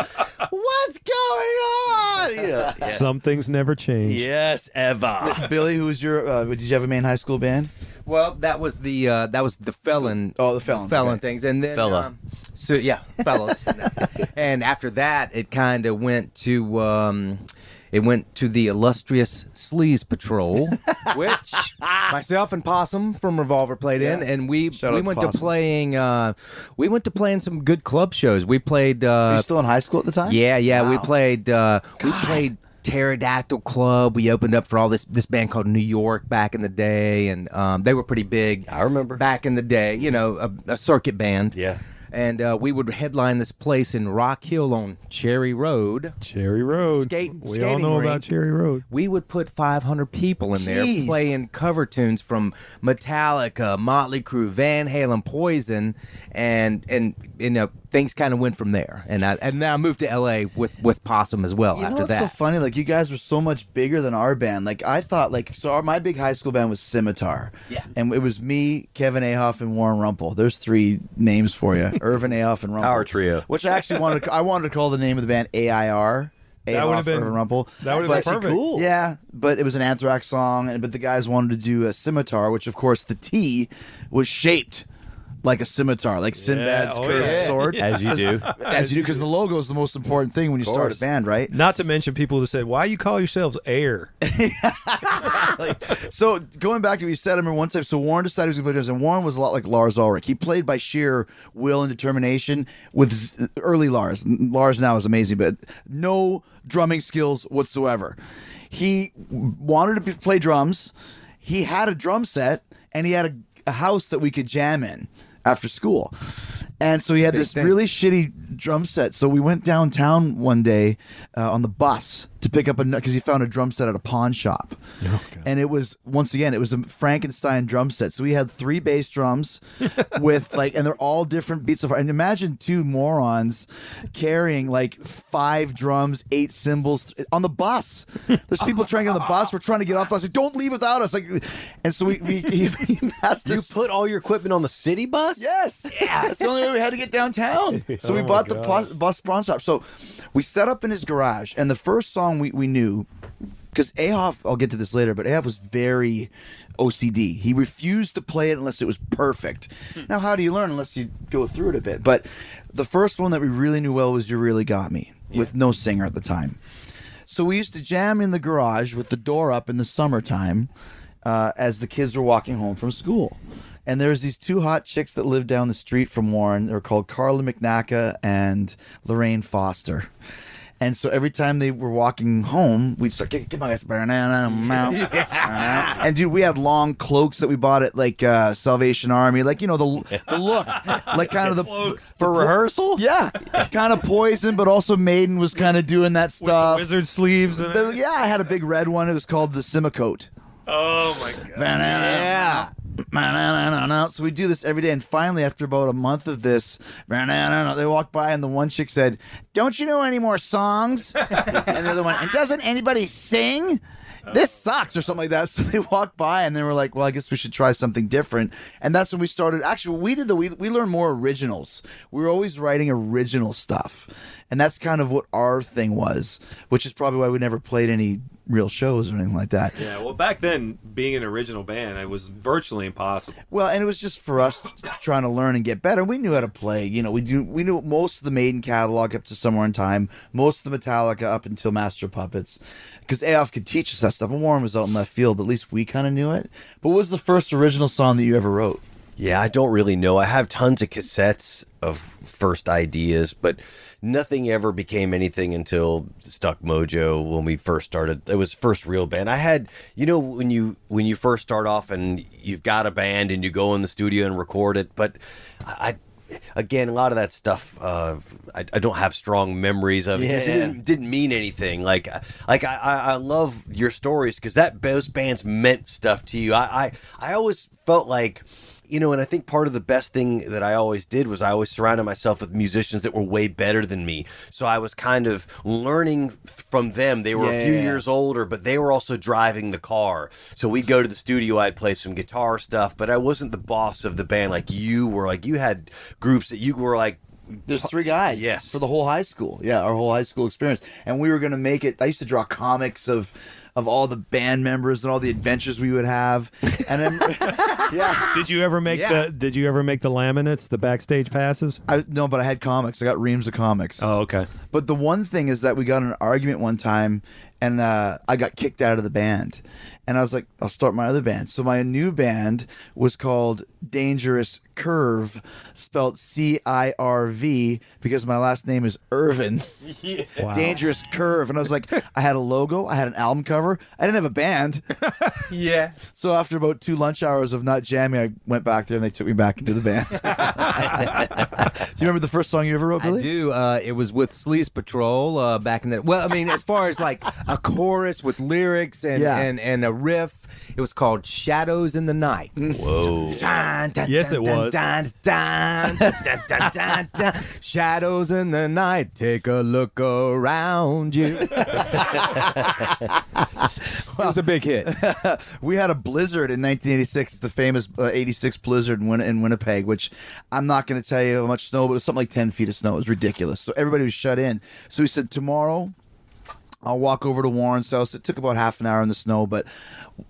"What's going on?" You know, yeah. Some things never change. Yes, Eva. Billy, who was your? Uh, did you have a main high school band? Well, that was the uh, that was the felon. Oh, the felons, felon okay. things, and then Fella. um, so yeah, fellows. and after that, it kind of went to. Um, It went to the illustrious Sleaze Patrol, which myself and Possum from Revolver played in, and we Shout we to went to Possum. playing. Uh, we went to playing some good club shows. We played. Uh, you still in high school at the time? yeah, yeah. We Wow. played. Uh, we played Pterodactyl Club. We opened up for all this this band called New York back in the day, and um, they were pretty big. I remember. back in the day. You know, a, a circuit band. Yeah. And uh, we would headline this place in Rock Hill on Cherry Road. Cherry Road. Skate- we all know rink. about Cherry Road. We would put 500 people in there Jeez. playing cover tunes from Metallica, Motley Crue, Van Halen, Poison, and and you know things kind of went from there. And I and then I moved to LA with with Possum as well You know after what's that. so funny? Like you guys were so much bigger than our band. Like I thought, like so. Our, my big high school band was Scimitar. Yeah. and it was me, Kevin Ahoff, and Warren Rumpel. There's three names for you: Irvin Ahoff and Rumpel. Power trio. Which I actually wanted. To, I wanted to call the name of the band AIR. That would have Ahoff, been- Irvin Rumpel. that would have been perfect. cool. Yeah, but it was an Anthrax song, and but the guys wanted to do a scimitar, which of course the T was shaped like a scimitar, like Sinbad's oh, curved yeah. sword. As you do. As you do, because the logo is the most important thing when you start a band, right? Not to mention people who said, "Why you call yourselves Air?" So going back to what you said, I remember one time. So Warren decided he was going to play drums, and Warren was a lot like Lars Ulrich. He played by sheer will and determination. With early Lars, Lars now is amazing, but no drumming skills whatsoever. He wanted to play drums. He had a drum set, and he had a, a house that we could jam in after school. And so he had this thing. really shitty drum set. So we went downtown one day uh, on the bus to pick up a because he found a drum set at a pawn shop, and it was once again it was a Frankenstein drum set. So we had three bass drums with like, and they're all different beats of. And imagine two morons carrying like five drums, eight cymbals on the bus. There's people trying to get on the bus. We're trying to get off the bus. Like, don't leave without us. Like, and so we we he, he passed You this put all your equipment on the city bus? Yes. Yeah. That's the only way we had to get downtown. So we Oh my bought the God. bus, bus pawn shop. So we set up in his garage, and the first song we, we knew, because Ahoff, I'll get to this later, but Ahoff was very OCD. He refused to play it unless it was perfect. Now, how do you learn unless you go through it a bit? But the first one that we really knew well was You Really Got Me, with no singer at the time. So we used to jam in the garage with the door up in the summertime uh, as the kids were walking home from school. And there's these two hot chicks that live down the street from Warren. They're called Carla McNaca and Lorraine Foster. And so every time they were walking home, we'd start, get, get my guys, banana and dude, we had long cloaks that we bought at like uh, Salvation Army, like you know the the look, like kind of the For rehearsal? yeah, kind of poison, but also Maiden was kind of doing that the stuff. wizard sleeves. And The- yeah, I had a big red one. It was called the Simicoat. oh my god! Banana. Yeah. So we do this every day, and finally, after about a month of this, they walked by, and the one chick said, "Don't you know any more songs?" and the other one, "And doesn't anybody sing?" This sucks, or something like that. So they walked by, and they were like, "Well, I guess we should try something different." And that's when we started. Actually, we did the we we learned more originals. We were always writing original stuff, and that's kind of what our thing was, which is probably why we never played any real shows or anything like that. Yeah, well, back then, being an original band, it was virtually impossible. Well, and it was just for us trying to learn and get better. We knew how to play. You know, we do. We knew most of the Maiden catalog up to Somewhere in Time, most of the Metallica up until Master Puppets, because Ahoff could teach us that stuff. And Warren was out in left field, but at least we kind of knew it. But what was the first original song that you ever wrote? Yeah, I don't really know. I have tons of cassettes of first ideas, but nothing ever became anything until Stuck Mojo when we first started. It was first real band. I had, you know, when you when you first start off and you've got a band and you go in the studio and record it, but I. Again, a lot of that stuff, uh, I, I don't have strong memories of it 'cause it Yeah. didn't, didn't mean anything. Like, like I, I I love your stories because that those bands meant stuff to you. I, I, I always felt like you know, and I think part of the best thing that I always did was I always surrounded myself with musicians that were way better than me. So I was kind of learning from them. They were a few Yeah. years older, but they were also driving the car. So we'd go to the studio, I'd play some guitar stuff, but I wasn't the boss of the band like you were. Like you had groups that you were like, There's three guys. Yes. For the whole high school. Yeah, our whole high school experience. And we were going to make it. I used to draw comics of of all the band members and all the adventures we would have. And then, yeah. Did you ever make Yeah. the Did you ever make the laminates, the backstage passes? I, no, but I had comics. I got reams of comics. Oh, okay. But the one thing is that we got in an argument one time, and uh, I got kicked out of the band. And I was like, I'll start my other band. So my new band was called Dangerous Curve, spelled C I R V, because my last name is Irvin. Dangerous Curve. And I was like, I had a logo, I had an album cover, I didn't have a band. Yeah. So after about two lunch hours of not jamming, I went back there and they took me back into the band. do you remember the first song you ever wrote, I Billy? do. Uh, it was with Sleaze Patrol uh, back in the. Well, I mean, as far as like a chorus with lyrics and Yeah. and, and a riff, it was called "Shadows in the Night." Whoa. Dun, dun, Yes, it was. Shadows in the night. Take a look around you. it was a big hit. we had a blizzard in 1986, the famous uh, 86 blizzard in, Win- in Winnipeg, which I'm not going to tell you how much snow, but it was something like 10 feet of snow. It was ridiculous. So everybody was shut in. So he said, tomorrow. I'll walk over to Warren's house. It took about half an hour in the snow, but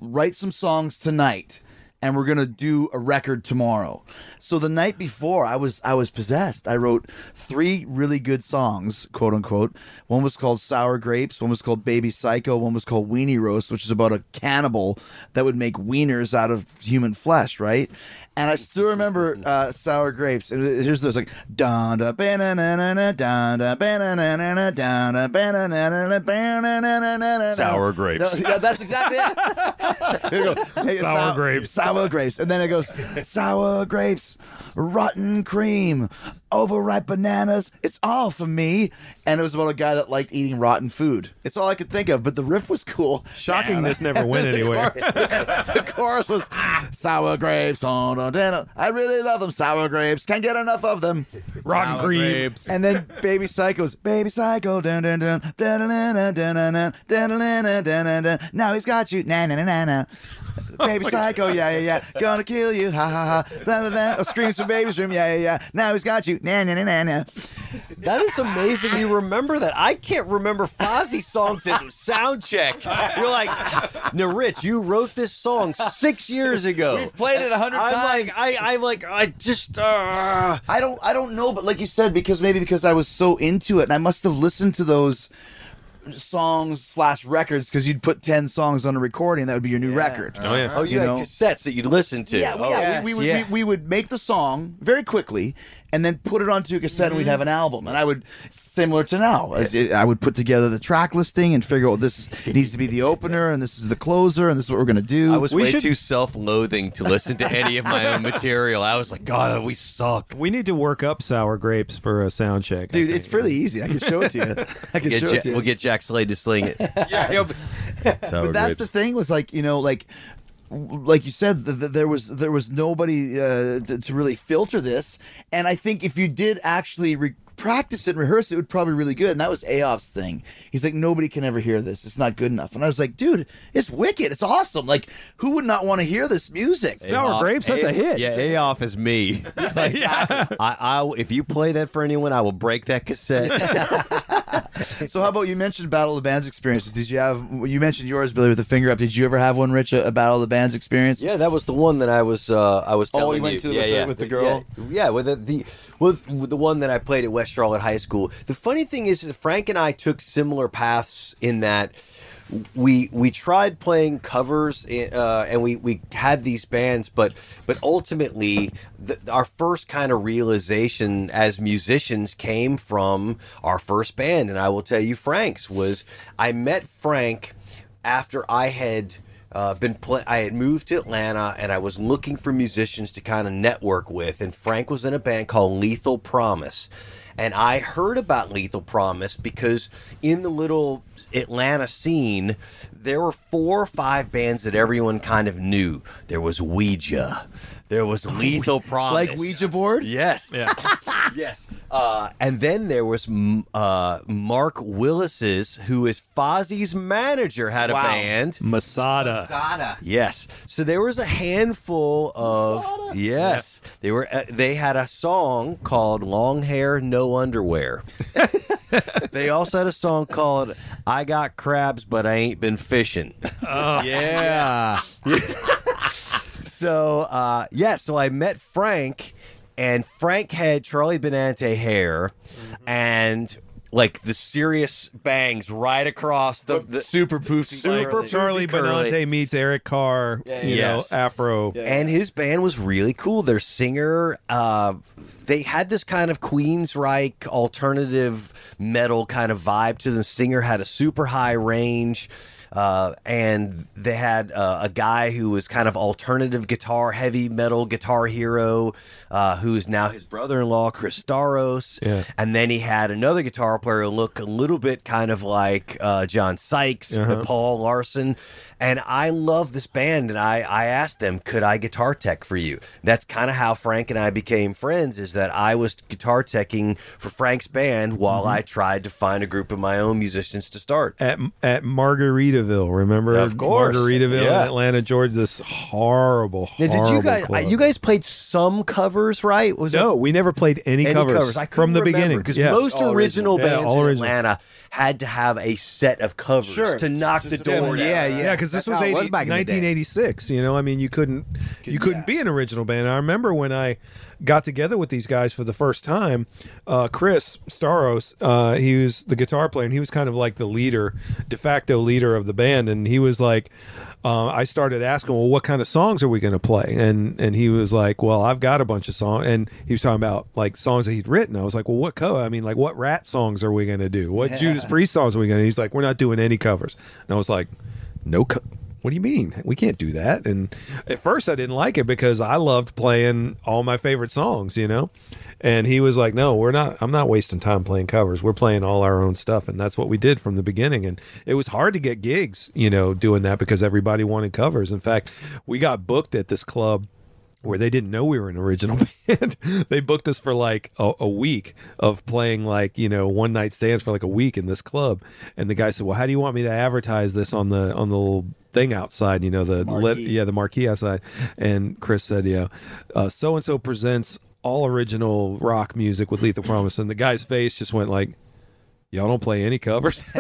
write some songs tonight and we're gonna do a record tomorrow. So the night before, I was I was possessed. I wrote three really good songs, quote unquote. One was called Sour Grapes. One was called Baby Psycho. One was called Weenie Roast, which is about a cannibal that would make wieners out of human flesh, right? And I still remember uh, Sour Grapes. And here's this like da da banana da da banana da da banana Sour grapes. That's exactly it. Here we go. Sour grapes. Sour grapes. And then it goes, sour grapes, rotten cream, overripe bananas. It's all for me. And it was about a guy that liked eating rotten food. It's all I could think of, but the riff was cool. Shocking this never went anywhere. the chorus was sour grapes. dun, dun, dun. I really love them. Sour grapes. Can't get enough of them. Rotten cream. And then Baby Psycho's Baby Psycho dun dun dun dun dun dun dun dun dun dun dun dun dun dun dun dun Now he's got you na na na na na Baby Psycho yeah yeah yeah gonna kill you ha ha ha blah blah blah oh, screams from baby's room yeah yeah yeah now he's got you na na na na na That is amazing. You remember that? I can't remember Fozzy songs at sound check. You're like, now, Rich, you wrote this song six years ago. We've played it a hundred I'm times. like, I, I'm like, I just, uh, I don't I don't know but like you said because maybe because I was so into it and I must have listened to those songs slash records because you'd put 10 songs on a recording that would be your new record Oh yeah. oh, you, You had know? cassettes that you'd listen to. Yeah, well, Oh, yeah, we, oh, we, would, yeah. we, we would make the song very quickly and then put it onto a cassette and we'd mm-hmm. have an album. And I would, similar to now, as it, I would put together the track listing and figure out this is, needs to be the opener and this is the closer and this is what we're going to do. I was We way should- too self-loathing to listen to any of my own material. I was like, God, we suck. We need to work up sour grapes for a sound check. Dude, it's pretty easy. I can show it to you. I can Get show Ja- it to you. we'll get Jack Slade to sling it. yeah. but that's the thing was like you know like like you said th- th- there was there was nobody uh, to, to really filter this. And i think if you did actually re- practice it and rehearse it, it would probably be really good. And that was Ahoff's thing. He's like nobody can ever hear this. It's not good enough. And i was like dude it's wicked. It's awesome. Like who would not want to hear this music? Sour grapes, that's a hit. Yeah, A off is me. It's like, I, I, if you play that for anyone, I will break that cassette. so how about you mentioned battle of the bands experiences did you have you mentioned yours billy with the finger up did you ever have one rich a, a battle of the bands experience yeah, that was the one that I was. Uh, I was Oh, you telling went to- yeah, with the- with the girl? Yeah, yeah, with the, the with, with the one that I played at West Charlotte High School. The funny thing is, Frank and I took similar paths in that. We we tried playing covers uh, and we, we had these bands, but but ultimately the, our first kind of realization as musicians came from our first band, and I will tell you, Frank's was I met Frank after I had uh, been play- I had moved to Atlanta and I was looking for musicians to kind of network with, and Frank was in a band called Lethal Promise. And I heard about Lethal Promise because in the little Atlanta scene, there were four or five bands that everyone kind of knew. There was Ouija. There was Lethal Promise. like ouija board Yes. Yeah. yes. Uh, and then there was uh, Mark Willis's, who is Fozzy's manager, had a Wow. band. Masada. Masada. Yes. So there was a handful of yes. They were uh, they had a song called "Long Hair, No Underwear." they also had a song called "I Got Crabs, but I Ain't Been Fishing." oh Yeah. So uh, yeah, so I met Frank, and Frank had Charlie Benante hair, and like the serious bangs right across the, the super poofy. Super like- Charlie curly. Benante meets Eric Carr. you Yes. know, Afro. and his band was really cool. Their singer, uh, they had this kind of Queensryche alternative metal kind of vibe to them. Singer had a super high range. Uh, and they had uh, a guy who was kind of alternative guitar, heavy metal guitar hero, uh, who is now his brother-in-law, Chris Staros. Yeah. And then he had another guitar player who looked a little bit kind of like uh, John Sykes, Uh-huh. Paul Larson. And I love this band. And I, I asked them, could I guitar tech for you? That's kind of how Frank and I became friends, is that I was guitar teching for Frank's band while Mm-hmm. I tried to find a group of my own musicians to start. At, at Margaritaville, remember? Of course. Margaritaville Yeah. in Atlanta, Georgia. This horrible, Now, horrible did you guys? club. You guys played some covers, right? Was No, we never played any, any covers, I from the remember, beginning. because Yeah. most all original, original. Yeah, bands all in original. Atlanta had to have a set of covers Sure. to knock the Just to door down. Yeah, yeah. Yeah, because this was, 80, was back in 1986. You know, I mean, you couldn't you couldn't yeah. be an original band. I remember when I got together with these guys for the first time. Uh, Chris Staros, uh, he was the guitar player, and he was kind of like the leader, de facto leader of the band. And he was like, uh, I started asking, well, what kind of songs are we going to play? And and he was like, well, I've got a bunch of songs, and he was talking about like songs that he'd written. I was like, well, what cover? I mean, like, what Ratt songs are we going to do? What Judas Priest songs are we going to? He's like, we're not doing any covers. And I was like, no. Co- what do you mean? We can't do that. And at first, I didn't like it because I loved playing all my favorite songs, you know. And he was like, "No, we're not. I'm not wasting time playing covers. We're playing all our own stuff." And that's what we did from the beginning. And it was hard to get gigs, you know, doing that because everybody wanted covers. In fact, we got booked at this club where they didn't know we were an original band. they booked us for like a, a week of playing like you know one night stands for like a week in this club. And the guy said, "Well, how do you want me to advertise this on the on the little thing outside? You know the lit, yeah the marquee outside." And Chris said, "Yeah, so and so presents all original rock music with Lethal Promise." And the guy's face just went like. Y'all don't play any covers.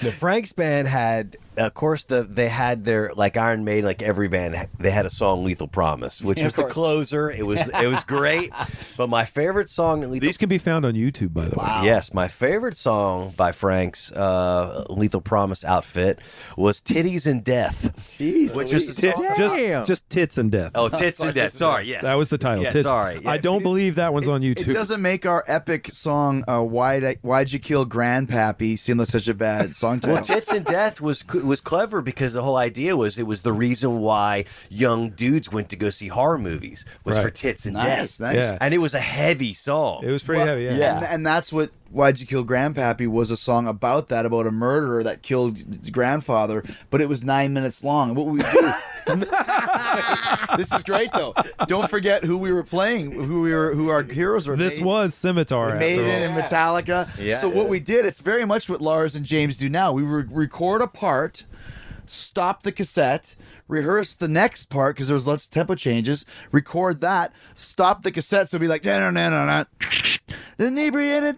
The Frank's band had, of course, the they had their like Iron Maiden, like every band, they had a song "Lethal Promise," which Yeah, was of the closer. It was it was great, but my favorite song in Lethal These can be found on YouTube, by the way. Yes, my favorite song by Frank's uh, Lethal Promise outfit was "Titties and Death," Jeez, which is Tit- song. just Damn. just tits and death. oh tits and death. Sorry, yes, That was the title. Yeah, Tits. sorry, yeah. I don't believe that one's on YouTube. It doesn't make our epic song uh, "Why'd Why'd You Kill Grandpappy" seem like such a bad song title. Well, tits and death was was clever because the whole idea was it was the reason why young dudes went to go see horror movies was for tits and nice, death, nice. Yeah. and it was a heavy song. It was pretty heavy. Yeah. yeah. And, and that's what "Why'd You Kill Grandpappy" was a song about that, about a murderer that killed grandfather. But it was nine minutes long. What would we do? this is great, though. Don't forget who we were playing, who we were, who our heroes were. This Maiden- was Scimitar. after Maiden all. and Metallica. Yeah. so what we did, it's very much what Lars and James do now. We re- record a part, stop the cassette, rehearse the next part because there was lots of tempo changes. Record that, stop the cassette, so it'd be like inebriated.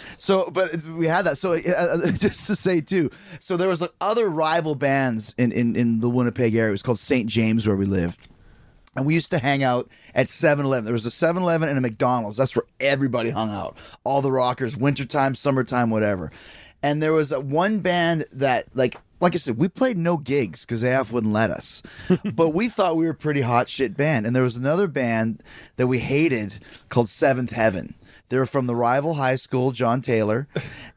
So, but we had that. So, uh, just to say too, so there was like other rival bands in, in, in the Winnipeg area. It was called St. James where we lived. And we used to hang out at 7 Eleven. There was a 7 Eleven and a McDonald's. That's where everybody hung out. All the rockers, wintertime, summertime, whatever. And there was a one band that, like, like I said, we played no gigs because AF wouldn't let us. but we thought we were a pretty hot shit band. And there was another band that we hated called Seventh Heaven. They were from the rival high school, John Taylor.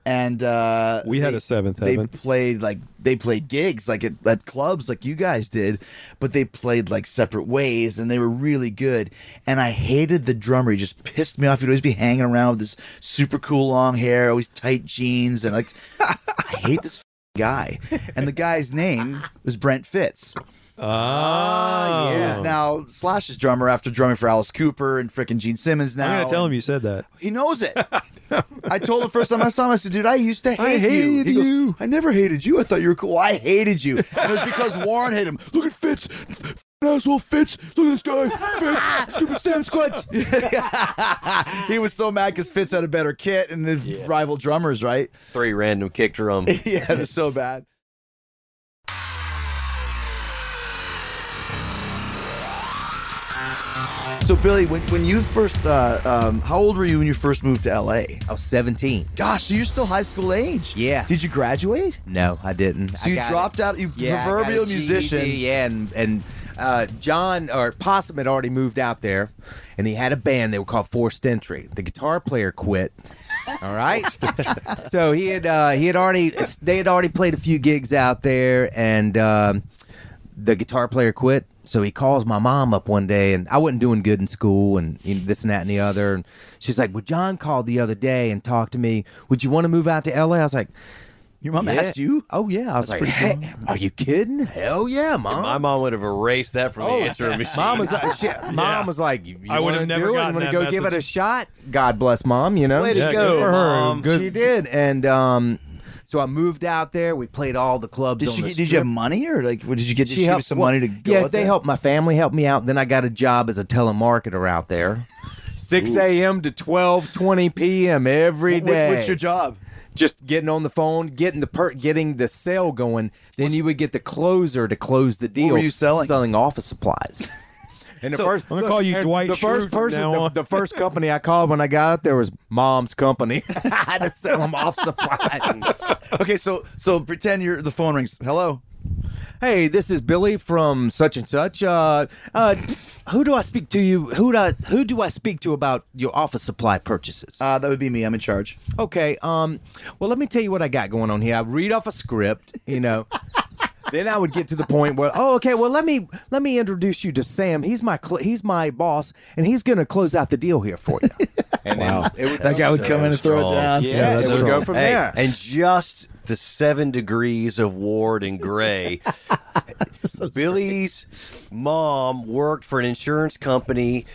And uh, We had they- a Seventh they Heaven. played like they played gigs like at, at clubs like you guys did but they played like separate ways and they were really good. And i hated the drummer. He just pissed me off. He'd always be hanging around with this super cool long hair always tight jeans and like i hate this guy. And the guy's name was brent fitz Oh, who is now slash's drummer after drumming for alice cooper and frickin' gene simmons now I'm gonna tell him you said that. he knows it. I told him first time I saw him, I said, dude, I used to hate I you. hated He goes, you. I never hated you. I thought you were cool. I hated you. And it was because Warren hated him. Look at Fitz. Asshole Fitz. Look at this guy. Fitz. Stupid Sasquatch. he was so mad because Fitz had a better kit and the rival drummers, right? Three random kick drum. yeah, it was so bad. So Billy, when, when you first, uh, um, how old were you when you first moved to LA? I was 17. Gosh, so you're still high school age. Yeah. Did you graduate? No, I didn't. So I you got dropped it. out. You Yeah, proverbial a GED, musician. Yeah, and and uh, John or Possum had already moved out there, and he had a band. They were called Forced Entry. The guitar player quit. All right. so he had uh, he had already they had already played a few gigs out there, and um, the guitar player quit. So he calls my mom up one day, and I wasn't doing good in school, and you know, this and that and the other. And she's like, "Well, John called the other day and talked to me. Would you want to move out to LA?" I was like. Your mom Yeah. asked you. Oh yeah, I was like, pretty "Hey, "Are you kidding? Hell yeah, mom!" My mom would have erased that from the answering machine. Mom was like, she, mom was like, "You, you I would wanna have never do it? You gotten wanna that go give it a shot?" God bless mom. You know, Way to Yeah, go, good for her. Mom. Good. She did, and um, so I moved out there. We played all the clubs. Did on she? the Did you have money, or like, what, did you get? Did she, you helped- some well, money to go? Yeah, they there? helped. My family helped me out. Then I got a job as a telemarketer out there. 6 a.m. to 12:20 p.m. every day. What- What's your job? just getting on the phone, getting the per- getting the sale going. Then you would get the closer to close the deal. were you selling? Selling office supplies. And the first, I'm gonna call you Dwight The first Schrute from person, now the, on. the first company I called when I got out there was Mom's company. I had to sell them office supplies. Okay, so so pretend you're the phone rings. Hello. hey, this is Billy from such and such. Uh, uh, who do I speak to you? Who do I, who do I speak to about your office supply purchases? Uh, that would be me. I'm in charge. Okay. Um. Well, let me tell you what I got going on here. I read off a script, you know. then I would get to the point where, oh, okay. Well, let me let me introduce you to Sam. He's my cl- he's my boss, and he's gonna close out the deal here for you. And Wow. it would, That guy would come in and throw it down. yeah, that's it would strong. go from Hey, there. and just the seven degrees of Ward and Gray. Billy's mom worked for an insurance company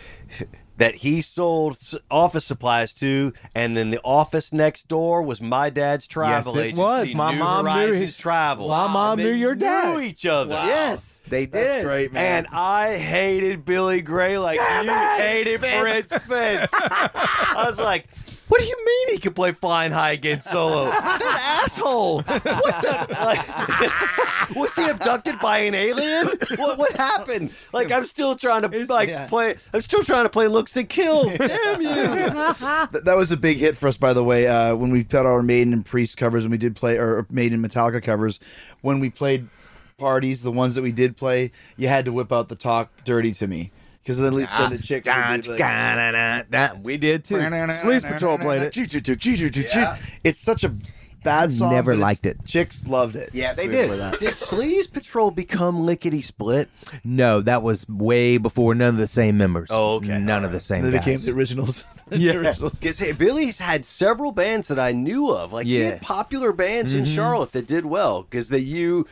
that he sold office supplies to, and then the office next door was my dad's travel Yes, it agency. was. My New mom knew his- travel. My mom they knew your dad. Knew each other. Yes, they did. That's great, man. And I hated Billy Gray like you hated Fritz Fitz. I was like, what do you mean he can play flying high against solo? That asshole. What the? Like, was he abducted by an alien? What, what happened? Like, I'm still trying to like yeah. play. I'm still trying to play looks and kill. Damn you. Th- that was a big hit for us, by the way. Uh, when we put our Maiden and Priest covers, and we did play or Maiden Metallica covers, when we played parties, the ones that we did play, you had to whip out the "Talk Dirty to Me" because at least then the chicks. would be like, We did too. Sleaze Patrol played it. It's such a bad song. never liked it. Chicks loved it. Yeah, they did. play that. Did Sleaze Patrol become lickety split? No, that was way before none of the same members. Oh, okay. None of the same They became the originals. The Yeah. originals. Because hey, Billy's had several bands that I knew of. Like he Yeah. had popular bands in mm-hmm. Charlotte that did well. Because that you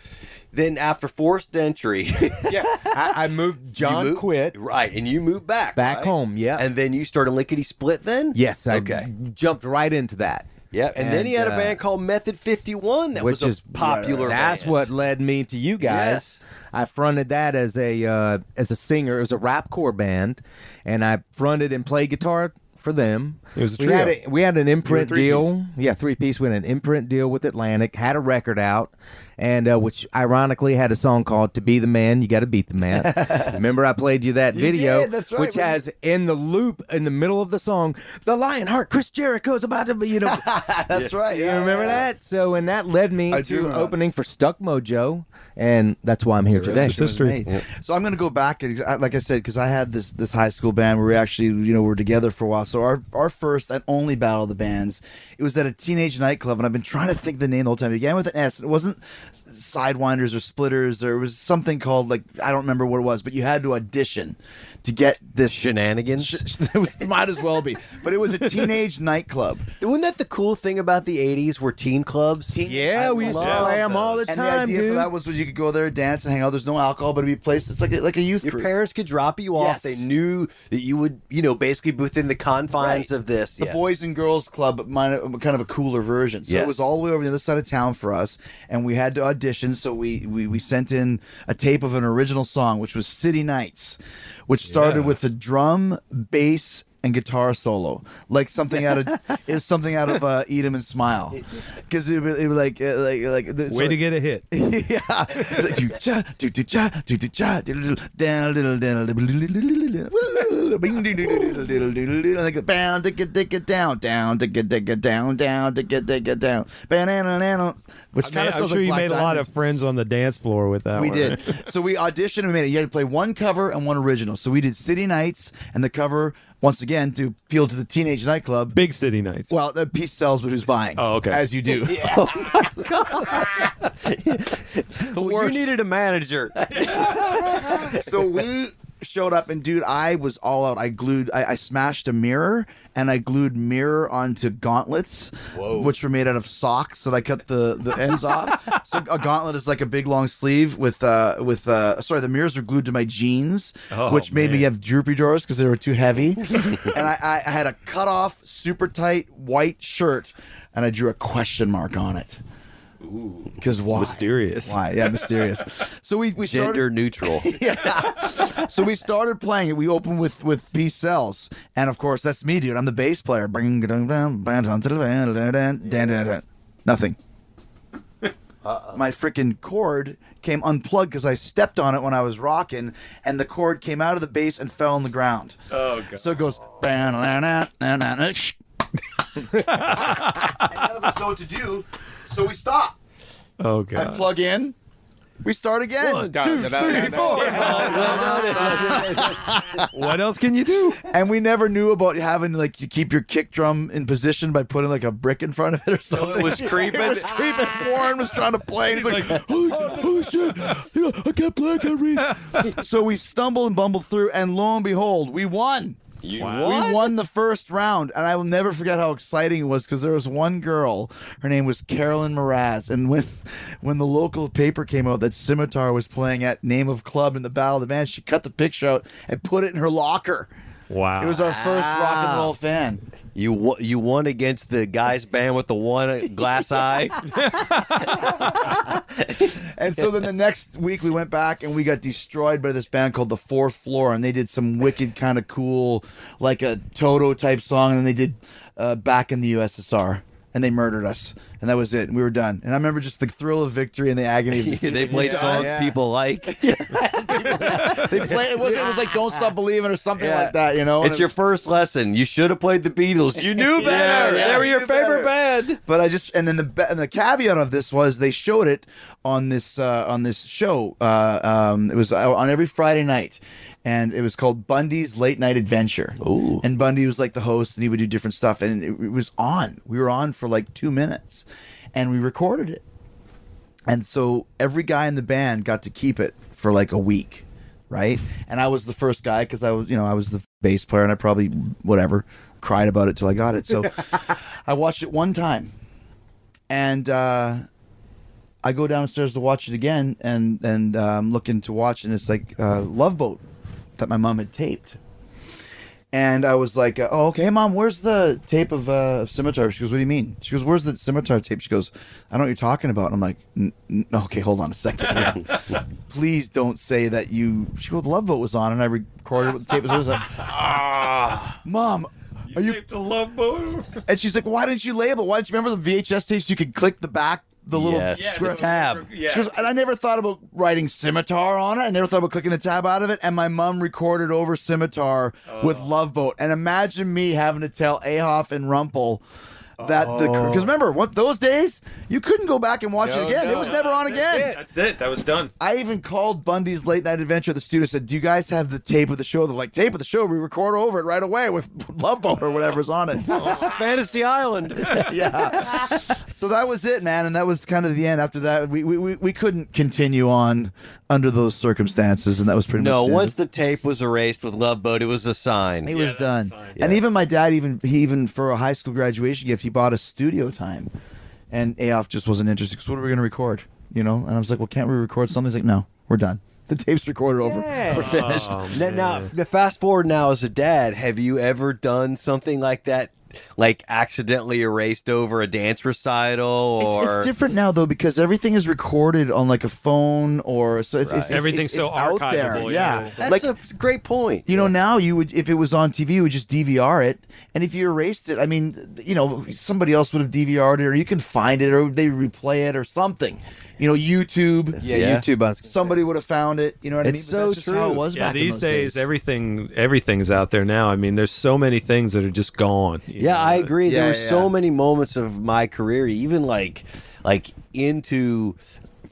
then after forced entry, yeah, I, I moved. John moved- quit. right, and you moved back Back right? home, yeah. and then you started lickety split. Then Yes, I okay, jumped right into that. Yeah, and, then he had a uh, band called Method Fifty One that which was a is popular. That's band. what led me to you guys. Yes. I fronted that as a uh, as a singer. It was a rap core band, and I fronted and played guitar for them. It was a we had a, we had an imprint three deal. Yeah, three piece. We had an imprint deal with Atlantic. Had a record out, and uh, which ironically had a song called "To Be the Man, You Got to Beat the Man." Remember, I played you that video, did, that's right. which When has in the loop in the middle of the song, "The Lionheart, Chris Jericho's about to be," you know. That's right. You yeah. remember that? So, and that led me I to remember. opening for Stuck Mojo, and that's why I'm here today. History. made. So I'm going to go back to like I said because I had this this high school band where we actually you know were together for a while. So our our first and only battle of the bands it was at a teenage nightclub, and I've been trying to think the name the whole time. It began with an S. It wasn't Sidewinders or Splitters. There was something called like I don't remember what it was, but you had to audition to get this. shenanigans. it was, might as well be, but it was a teenage nightclub. Wasn't that the cool thing about the '80s? Were teen clubs? Yeah, I we used to love play them all the And the idea dude. for that was, was you could go there, dance, and hang out. There's no alcohol, but it'd be a place. It's like a, like a youth Your group. parents could drop you off. Yes. They knew that you would, you know, basically be within the confines Right. of this. the yeah. Boys and Girls Club, but mine, kind of a cooler version. So it was all the way over the other side of town for us, and we had to audition. So we we, we sent in a tape of an original song, which was City Nights, which started Yeah. with the drum, bass, and guitar solo, like something out of it something out of uh, Eat 'Em and Smile, because it, was- it like uh, like like the, Way to get a hit. yeah. It's like, do cha, do do cha, do do cha, diddle diddle, down, go down, dick it, down, down, dick it, dick it down, down, dick it, dick it down, banana, banana, which I kind mean, of I'm sure you made a lot of friends on the dance floor with that We did. So we auditioned and we made it. You had to play one cover and one original. So we did City Nights and the cover once again to appeal to the teenage nightclub. Big city nights. Well, the peace sells, but who's buying? Oh, okay. As you do. Oh my Well, you needed a manager. so we showed up and dude i was all out. I glued I, I smashed a mirror and i glued mirror onto gauntlets which were made out of socks that i cut the the ends off. So a gauntlet is like a big long sleeve with uh with uh sorry the mirrors were glued to my jeans Oh, which made me have droopy drawers because they were too heavy. And I, I had a cut off super tight white shirt and i drew a question mark on it because why Mysterious. why yeah mysterious so we we started Gender neutral. Yeah. So we started playing it. We opened with with B cells, and of course that's me, dude. I'm the bass player. Bring nothing. My freaking cord came unplugged because I stepped on it when I was rocking, and the cord came out of the bass and fell on the ground. Oh god. So it goes. and none of us know what to do, so we stop. Oh I god. plug in. We start again. One, two, three, four. what else can you do? And we never knew about having like to keep your kick drum in position by putting like a brick in front of it or something. it was creeping? it was creeping. Warren was trying to play. And he's like, oh, oh shit, I can't play, I can't read. so we stumble and bumble through, and lo and behold, we won. You We won the first round, and I will never forget how exciting it was because there was one girl. Her name was Carolyn Mraz, and when when the local paper came out that Scimitar was playing at Name of Club in the Battle of the Band, she cut the picture out and put it in her locker. Wow. It was our first rock and roll fan. You won, you won against the guy's band with the one glass eye. And so then the next week we went back and we got destroyed by this band called The Fourth Floor, and they did some wicked kind of cool, like a Toto type song, and then they did uh, Back in the USSR. And they murdered us, and that was it. We were done. And I remember just the thrill of victory and the agony of defeat. they played songs people like. they played. It was. It was like "Don't Stop Believing" or something Yeah. like that. You know. It's it- your first lesson. You should have played the Beatles. You knew better. yeah, they were your favorite better. band. But I just and then the and the caveat of this was they showed it on this uh, on this show. Uh, um, it was uh, on every Friday night, and it was called Bundy's Late Night Adventure. Ooh. And Bundy was like the host, and he would do different stuff, and it, it was on. We were on for like two minutes, and we recorded it. And so every guy in the band got to keep it for like a week, right? And I was the first guy because I was, you know, I was the bass player, and I probably whatever cried about it till I got it. So I watched it one time, and uh, I go downstairs to watch it again, and and uh, I'm looking to watch, and it's like uh, Love Boat that my mom had taped. And I was like, uh, "Oh, okay, mom. Where's the tape of uh, of Scimitar?" She goes, "What do you mean?" She goes, "Where's the Scimitar tape?" She goes, "I don't know what you're talking about." And I'm like, "N- n- "Okay, hold on a second. Please don't say that you." She goes, "The Love Boat was on," and I recorded what the tape was. I was like, "Ah, "Mom, are you?" the love boat? And she's like, "Why didn't you label? Why didn't you remember the VHS tapes? You could click the back, the little Yes, Yeah, the tab. Yeah. she goes, and I never thought about writing scimitar on it. I never thought about clicking the tab out of it. And my mom recorded over scimitar with oh. Love Boat. And imagine me having to tell Ahoff and Rumpel that the because oh. remember what those days you couldn't go back and watch it No, again. it was no, never on that's again. it. That's it. That was done. I even called Bundy's Late Night Adventure the studio. Said, "Do you guys have the tape of the show?" They're like, "Tape of the show. We record over it right away with Love Boat or whatever's on it." Fantasy Island. yeah. So that was it, man, and that was kind of the end. After that, we we, we, we couldn't continue on under those circumstances, and that was pretty No, much it. once the tape was erased with Love Boat, it was a sign. it Yeah, was done. a sign. And even my dad, even he even for a high school graduation gift, he bought a studio time, and Ahoff just wasn't interested. Because what are we going to record? You know, and I was like, well, can't we record something? He's like, no, we're done. The tape's recorded over. We're finished. Oh, Now, now, fast forward now as a dad, have you ever done something like that like accidentally erased over a dance recital It's, or it's different now though because everything is recorded on like a phone or so it's, it's, it's Everything's it's, so it's out there. Yeah, yeah. That's like a great point. you know now you would if it was on TV you would just DVR it and if you erased it I mean you know somebody else would have DVR'd it or you can find it or they replay it or something you know YouTube Yeah, Yeah. YouTube. I was gonna somebody would have found it you know what It's I mean But so that's just how it true. was Yeah, back in these those days, everything everything's out there now. I mean, there's so many things that are just gone. you Yeah, know? I agree. Yeah, there were yeah. so many moments of my career, even like like into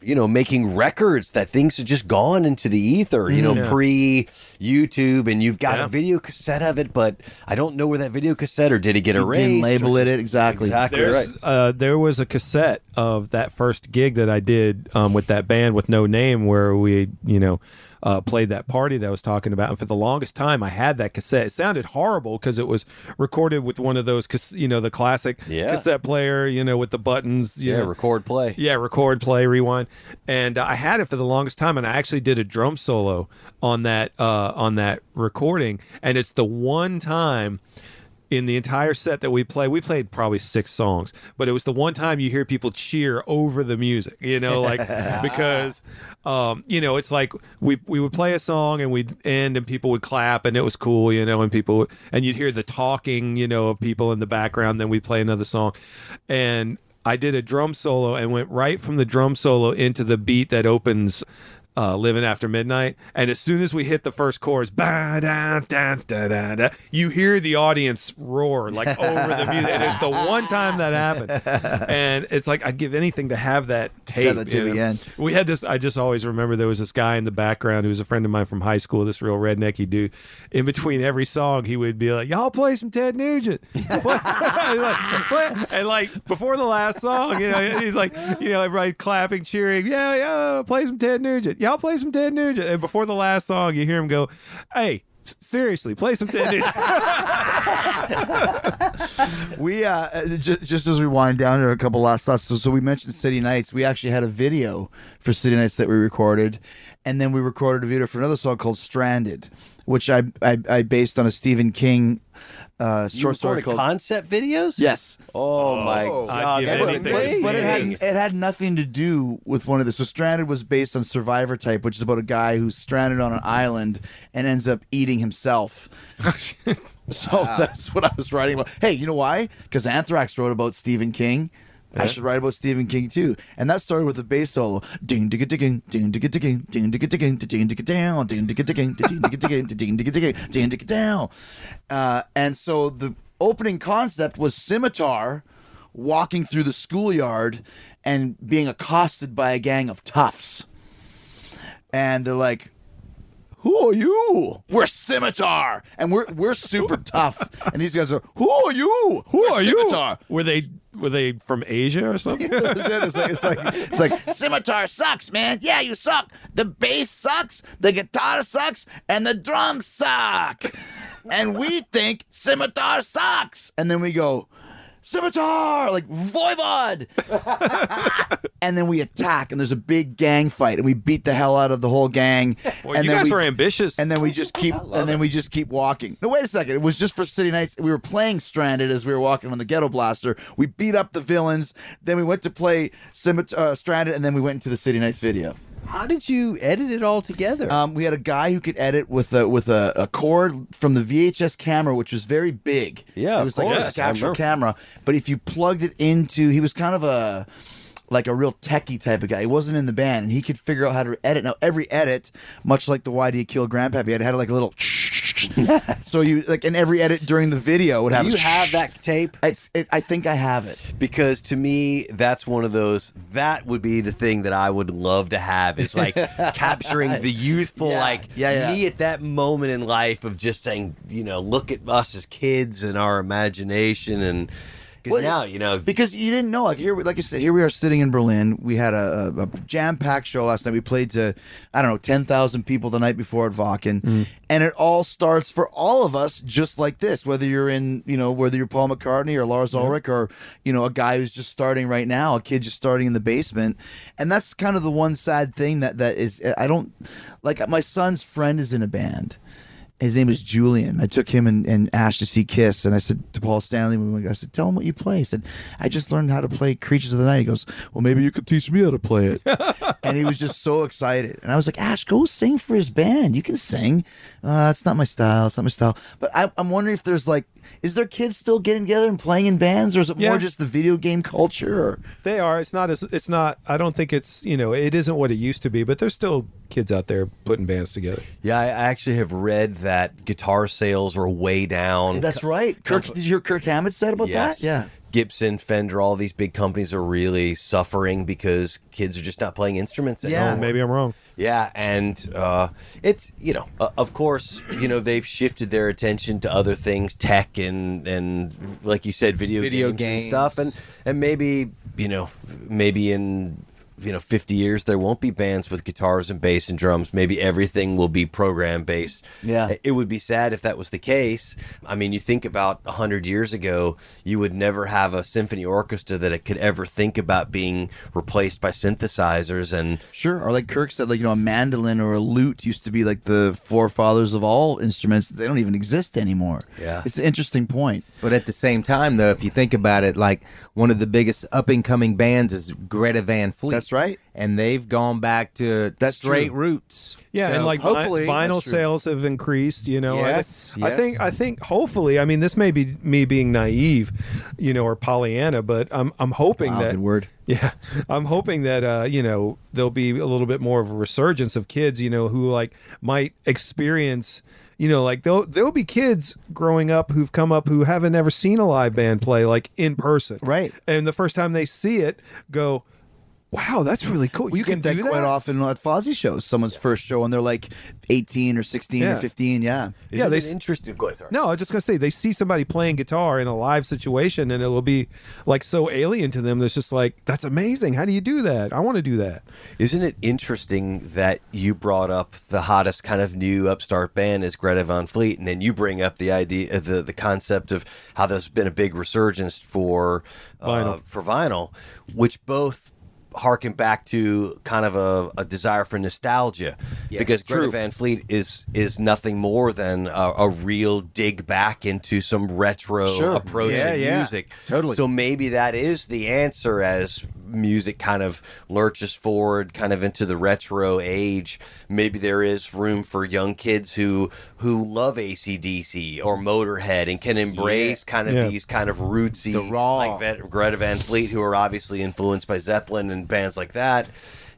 you know making records that things had just gone into the ether. You know, Yeah. pre YouTube, and you've got Yeah. a video cassette of it, but I don't know where that video cassette or did it get You erased? didn't label it just- exactly. Exactly There's, right. uh, there was a cassette of that first gig that I did um, with that band with no name, where we, you know, uh, played that party that I was talking about. And for the longest time, I had that cassette. It sounded horrible because it was recorded with one of those, you know, the classic Yeah. cassette player, you know, with the buttons. You Yeah, know. record play. Yeah, record, play, rewind, and uh, I had it for the longest time, and I actually did a drum solo on that uh, on that recording, and it's the one time in the entire set that we play. We played probably six songs, but it was the one time you hear people cheer over the music, you know, like because um, you know it's like we we would play a song and we'd end and people would clap and it was cool, you know, and people and you'd hear the talking, you know, of people in the background. Then we'd play another song, and I did a drum solo and went right from the drum solo into the beat that opens uh, Living After Midnight. And as soon as we hit the first chorus, da, da, da, you hear the audience roar like over the music. And it's the one time that happened. And it's like, I'd give anything to have that tape. that to the know? end. We had this, I just always remember there was this guy in the background who was a friend of mine from high school, this real rednecky dude. In between every song, he would be like, Y'all play some Ted Nugent. Play- like, and like before the last song, you know, he's like, you know, everybody clapping, cheering, yeah, yeah, play some Ted Nugent. Y'all play some Ted Nugent. And before the last song, you hear him go, Hey, seriously, play some Ted Nugent. We uh, just, just as we wind down to a couple last thoughts. So, so we mentioned City Nights. We actually had a video for City Nights that we recorded, and then we recorded a video for another song called Stranded, which I I, I based on a Stephen King uh, short story called. concept videos? yes. Oh, my I'd god, give that's anything amazing. But it had, it had nothing to do with one of the. So Stranded was based on Survivor Type, which is about a guy who's stranded on an island and ends up eating himself. So that's what I was writing about. Hey, you know why? Because Anthrax wrote about Stephen King. I should write about Stephen King too. And that started with a bass solo. Ding digga digging, ding digga digging, ding digga digging, ding digga down, ding digga digging, ding digga digging, ding digga digging, ding digga down. Uh, and so the opening concept was Scimitar walking through the schoolyard and being accosted by a gang of toughs. And they're like, who are you? We're Scimitar, and we're we're super tough. And these guys are, who are you? Who We're are Scimitar. you? Were they were they from Asia or something? It. It's like it's like it's like Scimitar sucks, man. Yeah, you suck. The bass sucks, the guitar sucks, and the drums suck. And we think Scimitar sucks. And then we go, Scimitar, like Voivod. and then we attack, and there's a big gang fight, and we beat the hell out of the whole gang. Boy, and you then guys we, were ambitious. and then we just keep and then we just keep walking. No, wait a second. It was just for City Nights. We were playing Stranded as we were walking on the Ghetto Blaster. We beat up the villains. Then we went to play uh, Stranded, and then we went into the City Nights video. How did you edit it all together? Um, we had a guy who could edit with a with a, a cord from the VHS camera, which was very big. Yeah, it of was like course. a I actual camera. But if you plugged it into, he was kind of a like a real techie type of guy. He wasn't in the band, and he could figure out how to edit. Now every edit, much like the Why Do You Kill Grandpappy, had had like a little. so you like, in every edit during the video would do have. you have that tape? It's. It, I think I have it. because to me that's one of those that would be the thing that i would love to have is like capturing the youthful Yeah. like Yeah, yeah. me at that moment in life of just saying you know look at us as kids and our imagination and because Well, now you know because you didn't know like here we- like i said here we are sitting in berlin. We had a, a, a jam-packed show last night. We played to i don't know 10000 people the night before at Wacken, mm. and it all starts for all of us just like this whether you're in you know whether you're paul mccartney or lars ulrich or you know a guy who's just starting right now a kid just starting in the basement. And that's kind of the one sad thing that that is i don't like my son's friend is in a band his name was Julian. I took him and, and Ash to see Kiss, and I said to Paul Stanley, we went, I said, "Tell him what you play." He said, "I just learned how to play Creatures of the Night." He goes, "Well, maybe you could teach me how to play it." and he was just so excited, and I was like, "Ash, go sing for his band. You can sing. Uh, it's not my style. It's not my style." But I, I'm wondering if there's like, is there kids still getting together and playing in bands, or is it Yeah. more just the video game culture? Or They are. It's not as. It's not. I don't think it's. You know, it isn't what it used to be. But there's still kids out there putting bands together. Yeah, I I actually have read that guitar sales are way down. that's right. Kirk, did you hear Kirk Hammett said about Yes. that? Yeah. Gibson, Fender, all these big companies are really suffering because kids are just not playing instruments Yeah. anymore. Maybe I'm wrong. Yeah, and uh, it's you know, uh, of course, you know they've shifted their attention to other things, tech and and like you said, video, Video games, and stuff, and and maybe you know, maybe in you know 50 years there won't be bands with guitars and bass and drums maybe everything will be program based Yeah. it would be sad if that was the case i mean you think about 100 years ago you would never have a symphony orchestra that it could ever think about being replaced by synthesizers and Sure. Or like Kirk said, like, you know, a mandolin or a lute used to be like the forefathers of all instruments. They don't even exist anymore. Yeah. It's an interesting point. But at the same time, though, if you think about it, like one of the biggest up and coming bands is Greta Van Fleet. That's right. And they've gone back to That's straight true. roots. Yeah, So and like vi- hopefully vinyl sales have increased. You know, I thi- Yes, I, think I think hopefully. I mean, this may be me being naive, you know, or Pollyanna, but I'm I'm hoping Wow, that good word. Yeah, I'm hoping that uh, you know there'll be a little bit more of a resurgence of kids, you know, who like might experience, you know, like there'll there'll be kids growing up who've come up who haven't ever seen a live band play like in person, Right. And the first time they see it, go, "Wow, that's really cool! We you get can that quite that." often at Fozzy shows. Someone's first show and they're like 18 or 16 or Yeah. 15. Yeah. Yeah, they Isn't it interesting go ahead, sorry. No, I was just gonna say they see somebody playing guitar in a live situation, and it'll be like so alien to them. That's just like that's amazing. How do you do that? I want to do that. Isn't it interesting that you brought up the hottest kind of new upstart band is Greta Van Fleet, and then you bring up the idea, uh, the the concept of how there's been a big resurgence for uh, Vinyl. for vinyl, which both harken back to kind of a, a desire for nostalgia because Greta. Van Fleet is is nothing more than a, a real dig back into some retro Sure. approach Yeah, in yeah. music. Totally. So maybe that is the answer as music kind of lurches forward kind of into the retro age maybe there is room for young kids who who love acdc or motorhead and can embrace kind of Yeah. these kind of rootsy The raw. like greta van fleet who are obviously influenced by zeppelin and bands like that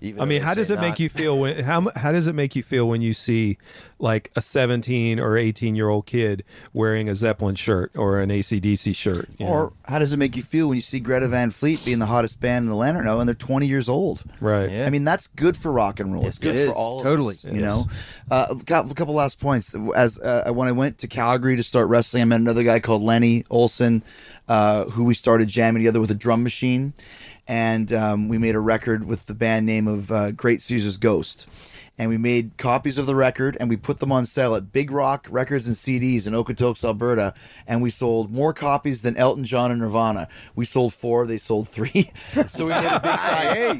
even I mean, how does say it make you feel when how how does it make you feel when you see like a 17 or 18 year old kid wearing a Zeppelin shirt or an ACDC shirt? Or know? how does it make you feel when you see Greta Van Fleet being the hottest band in the Lanterno and they're 20 years old? right? Yeah. I mean, that's good for rock and roll. it's good it for all Totally. of us, you know. Uh, a cou- a couple last points. As uh, when I went to Calgary to start wrestling, I met another guy called Lenny Olson, uh, who we started jamming together with a drum machine, and um, we made a record with the band name of uh, Great Caesar's Ghost. And we made copies of the record and we put them on sale at Big Rock Records and CDs in Okotoks, Alberta. And we sold more copies than Elton John and Nirvana. We sold four, they sold three. so we made a big sign. hey,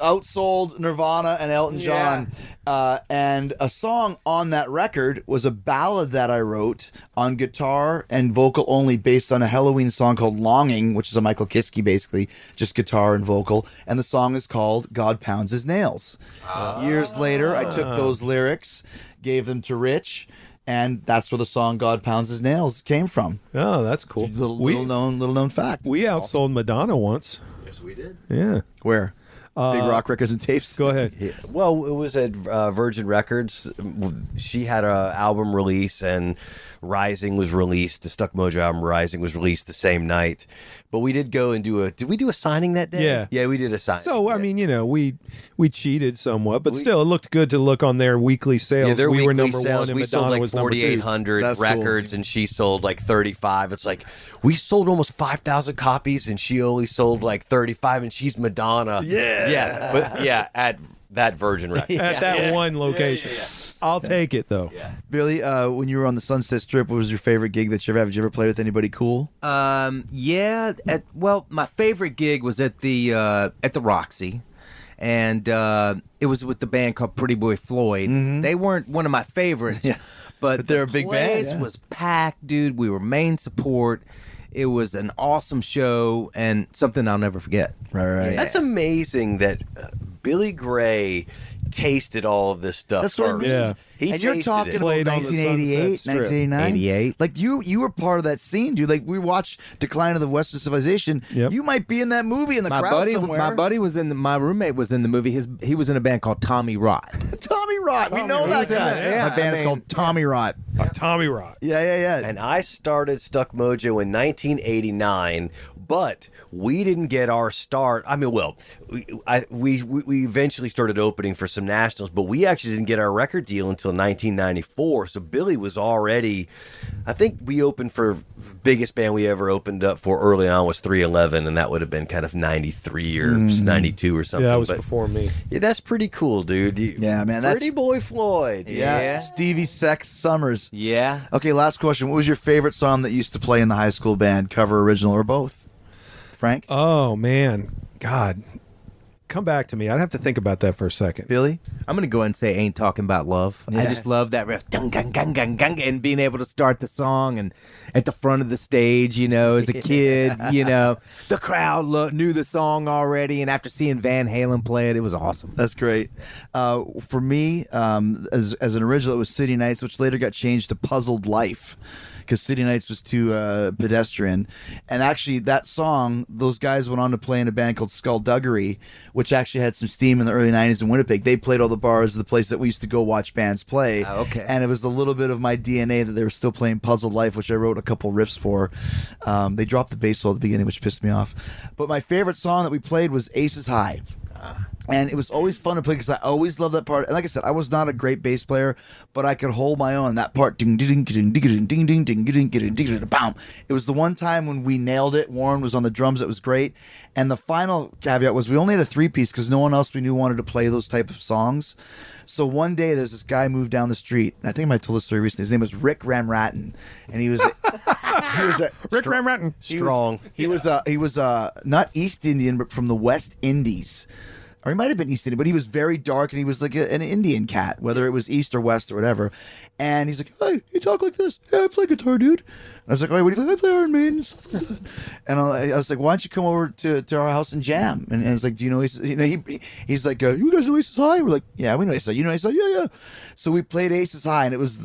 outsold Nirvana and Elton John. Uh, and a song on that record was a ballad that I wrote on guitar and vocal only based on a Helloween song called Longing, which is a Michael Kiske basically, just guitar and vocal. And the song is called God Pounds His Nails. Years later, I took those lyrics, gave them to Rich. And that's where the song "God Pounds His Nails" came from. Oh, that's cool. Little, we little known, little known fact. we outsold Madonna once. yes we did Yeah. Where? Big Rock Records and Tapes. Go ahead. Yeah, well, it was at uh, Virgin Records. She had an album release, and Rising was released. The Stuck Mojo album Rising was released the same night. But we did go and do a. Did we do a signing that day? Yeah. yeah, we did a signing. So I mean, you know, we we cheated somewhat, but We- still, it looked good to look on their weekly sales. Yeah, their we weekly were number sales, one, and we Madonna sold like was number two. 4,800 That's cool. records, and she sold like 35. It's like we sold almost 5,000 copies, and she only sold like 35, and she's Madonna. Yeah, yeah, but yeah, at that Virgin record. at that one location. I'll take it though. Billy, uh, when you were on the Sunset Strip, what was your favorite gig that you ever had? Did you ever play with anybody cool? Um, yeah. At, well, my favorite gig was at the uh, at the Roxy, and uh, it was with the band called Pretty Boy Floyd. They weren't one of my favorites, Yeah. but, But they're the a big band, place yeah. was packed, dude. We were main support. It was an awesome show and something I'll never forget. Right, right. Yeah. That's amazing that uh, Billy Gray tasted all of this stuff That's what I first. mean. Yeah. He and you're tasted talking it. about Played on the 1988, Sunset Strip. 1989, 88. Like you, you were part of that scene, dude. Like we watched Decline of the Western Civilization. Yep. You might be in that movie in the My crowd buddy, somewhere. my buddy was in the. My roommate was in the movie. His he was in a band called Tommy Rot. Tommy Rot. we know Rot. that He's guy. it, yeah. My band I is called Tommy Rot. Tommy Rock. Yeah, yeah, yeah. And I started Stuck Mojo in 1989, but we didn't get our start. I mean, well, we, I, we we we eventually started opening for some nationals, but we actually didn't get our record deal until 1994. So Billy was already. I think we opened for biggest band we ever opened up for early on was 311, and that would have been kind of 93 or mm. 92 or something. Yeah, that was but, before me. Yeah, that's pretty cool, dude. You- Yeah, man, that's- Pretty Boy Floyd. yeah. Yeah. Stevie Sex Summers. Yeah. Okay, last question. What was your favorite song that you used to play in the high school band, cover, original, or both? Frank, Oh man, God, come back to me. I'd have to think about that for a second. Billy. I'm gonna go ahead and say "Ain't Talking About Love." I just love that riff, dung, gang, gang, gang, gang, and being able to start the song and at the front of the stage, you know, as a kid, you know, the crowd lo- knew the song already, and after seeing Van Halen play it, it was awesome. That's great. Uh, for me, um, as as an original, it was City Nights, which later got changed to Puzzled Life, because City Nights was too uh, pedestrian. And actually, that song, those guys went on to play in a band called Skullduggery, which actually had some steam in the early '90s in Winnipeg. They played all the bars, of the place that we used to go watch bands play. Ah, okay. And it was a little bit of my DNA that they were still playing Puzzled Life, which I wrote a couple riffs for. Um, they dropped the bass solo at the beginning, which pissed me off. But my favorite song that we played was Aces High and it was always fun to play because I always loved that part. And like I said, I was not a great bass player, but I could hold my own. That part, ding ding ding ding ding ding ding ding ding ding ding ding bam. It was the one time when we nailed it. Warren was on the drums. It was great. And the final caveat was we only had a three piece because no one else we knew wanted to play those type of songs. So one day there's this guy moved down the street. And I think I might have told this story recently. His name was Rick Ramratton, and he was he was a, Rick Ramratton. he was- Strong. he was uh he was uh not East Indian but from the West Indies. Or he might have been East Indian, but he was very dark and he was like a, an Indian cat, whether it was East or West or whatever. And he's like, "Hey, you talk like this? Yeah, I play guitar, dude." And I was like, "Oh, what do you think? I play Iron Maiden and stuff like that." And I, was like, "Why don't you come over to, to our house and jam?" And, and it's like, "Do you know?" Aces? You know, he- he's like, uh, "You guys know Aces High?" We're like, "Yeah, we know Aces High." You know Aces High? Yeah, yeah. So we played Aces High, and it was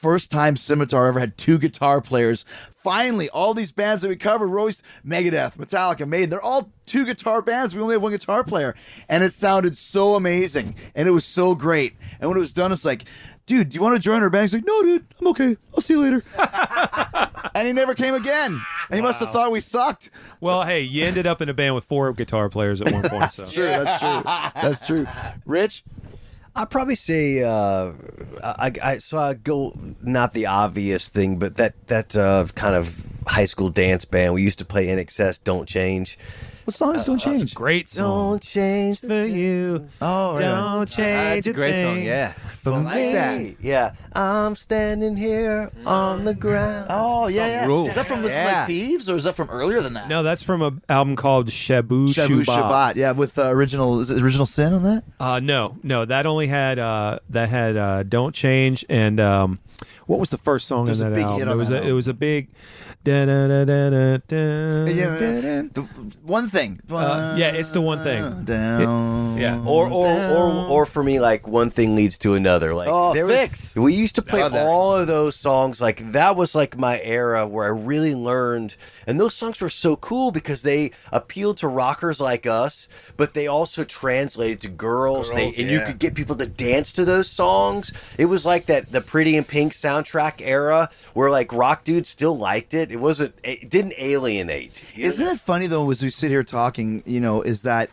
first time Scimitar ever had two guitar players. Finally, all these bands that we covered were always Megadeth, Metallica, Maiden. They're all two guitar bands. We only have one guitar player. And it sounded so amazing. And it was so great. And when it was done, it's like, dude, do you want to join our band? He's like, no, dude, I'm okay. I'll see you later. and he never came again. And he must have thought we sucked. Well, hey, you ended up in a band with four guitar players at one point. So True, that's true. That's true. Rich? I'd probably say uh, I, I so I go not the obvious thing, but that that uh, kind of high school dance band we used to play INXS. Don't change. What songs don't change? great song. Don't change for you. Oh, right. Don't change That's a great song. thing. Yeah. I like that. Yeah, I'm standing here on the ground. Oh, yeah, yeah. rules. Is that from Listen Yeah. Like Thieves or is that from earlier than that? No, that's from an album called Shabooh Shoobah Shabbat. Shabbat. Yeah, with uh, original is it original sin on that? Uh, no, no, that only had uh, that had uh, "Don't Change" and um, what was the first song There's in a that big album? hit it was that a, it was a big. Da, da, da, da, da, da, Yeah, da, da. one thing. Uh, yeah, it's the one thing. Down. Yeah. Or or, or or for me, like one thing leads to another. Like Oh, there was- Fixx. we used to play Oh, all of those songs. Like that was like my era where I really learned, and those songs were so cool because they appealed to rockers like us, but they also translated to girls. they, and you could get people to dance to those songs. It was like that the Pretty in Pink soundtrack era where like rock dudes still liked it. It wasn't. It didn't alienate. Isn't it funny though, as we sit here talking, you know, is that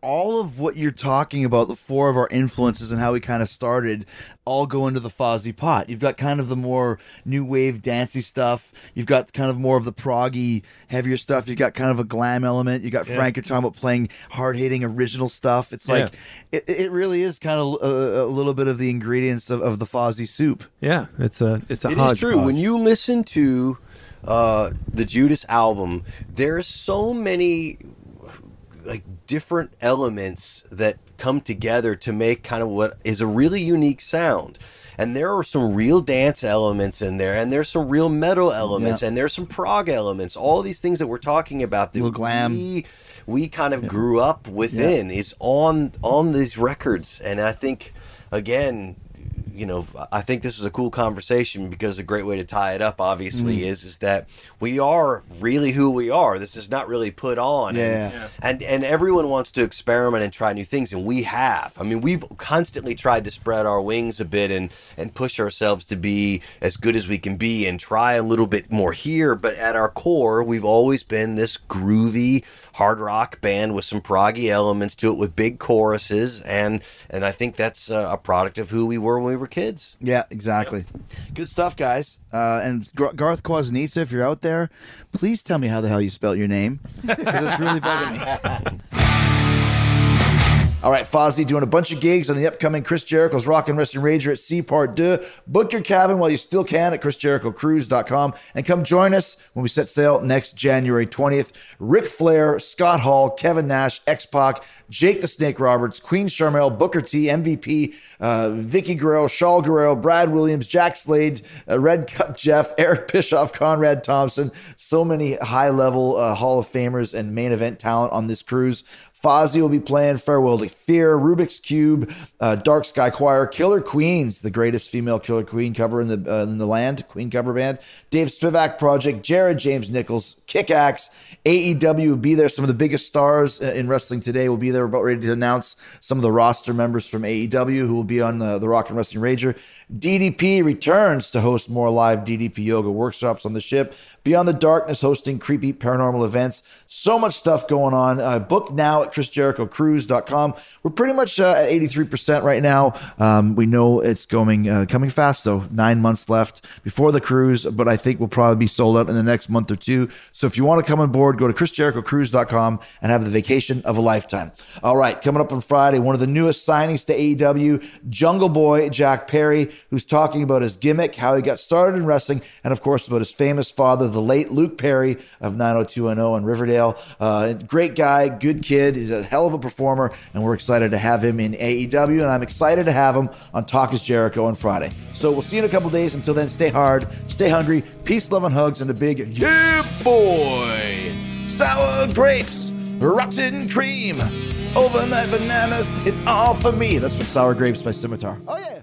all of what you're talking about, the four of our influences and how we kind of started, all go into the Fozzy pot. You've got kind of the more new wave dancey stuff. You've got kind of more of the proggy, heavier stuff. You've got kind of a glam element. You got Frank. You're talking about playing hard hitting original stuff. It's like it, it really is kind of a, a little bit of the ingredients of, of the Fozzy soup. Yeah, it's a it's a It is hodgepodge. true. When you listen to uh, the Judas album, there's so many like different elements that come together to make kind of what is a really unique sound. And there are some real dance elements in there, and there's some real metal elements, and there's some prog elements. All these things that we're talking about that glam. we we kind of grew up within is on on these records, and I think again. You know, I think this is a cool conversation because a great way to tie it up, obviously, Mm. is is that we are really who we are. This is not really put on. And- Yeah. and and everyone wants to experiment and try new things and we have i mean we've constantly tried to spread our wings a bit and and push ourselves to be as good as we can be and try a little bit more here but at our core we've always been this groovy hard rock band with some proggy elements to it with big choruses and and i think that's uh, a product of who we were when we were kids Yeah, exactly. Good stuff, guys. Uh, and Gar- Garth Quasanitsa, if you're out there, please tell me how the hell you spelt your name because it's really bugging me. All right, Fozzy doing a bunch of gigs on the upcoming Chris Jericho's Rock and Wrestling Rager at Sea Part 2. Book your cabin while you still can at chrisjerichocruise.com and come join us when we set sail next January 20th. Ric Flair, Scott Hall, Kevin Nash, X-Pac, Jake the Snake Roberts, Queen Sharmell, Booker T, MVP, uh, Vickie Guerrero, Shaul Guerrero, Brad Williams, Jack Slade, uh, Red Cup Jeff, Eric Bischoff, Conrad Thompson. So many high level uh, Hall of Famers and main event talent on this cruise. Fozzy will be playing Farewell to Fear, Rubix Kube, uh, Dark Sky Choir, Killer Queens, the greatest female Killer Queen cover in the uh, in the land, Queen cover band, Dave Spivak Project, Jared James Nichols, Kick Axe, AEW will be there. Some of the biggest stars uh, in wrestling today will be there. We're About ready to announce some of the roster members from AEW who will be on uh, the Rock and Wrestling Rager. DDP returns to host more live DDP yoga workshops on the ship. Beyond the Darkness hosting creepy paranormal events. So much stuff going on. Uh, book now chrisjerichocruise.com. We're pretty much uh, at 83% right now. Um, we know it's going uh, coming fast, though. Nine months left before the cruise, but I think we'll probably be sold out in the next month or two. So if you want to come on board, go to chrisjerichocruise.com and have the vacation of a lifetime. All right, coming up on Friday, one of the newest signings to AEW, Jungle Boy Jack Perry, who's talking about his gimmick, how he got started in wrestling, and of course about his famous father, the late Luke Perry of 90210 in Riverdale. Uh, great guy, good kid. He's a hell of a performer, and we're excited to have him in AEW, and I'm excited to have him on Talk is Jericho on Friday. So we'll see you in a couple days. Until then, stay hard, stay hungry, peace, love, and hugs, and a big yeah, boy! Sour grapes, rotten cream, overnight bananas, it's all for me. That's from Sour Grapes by Scimitar. Oh, yeah.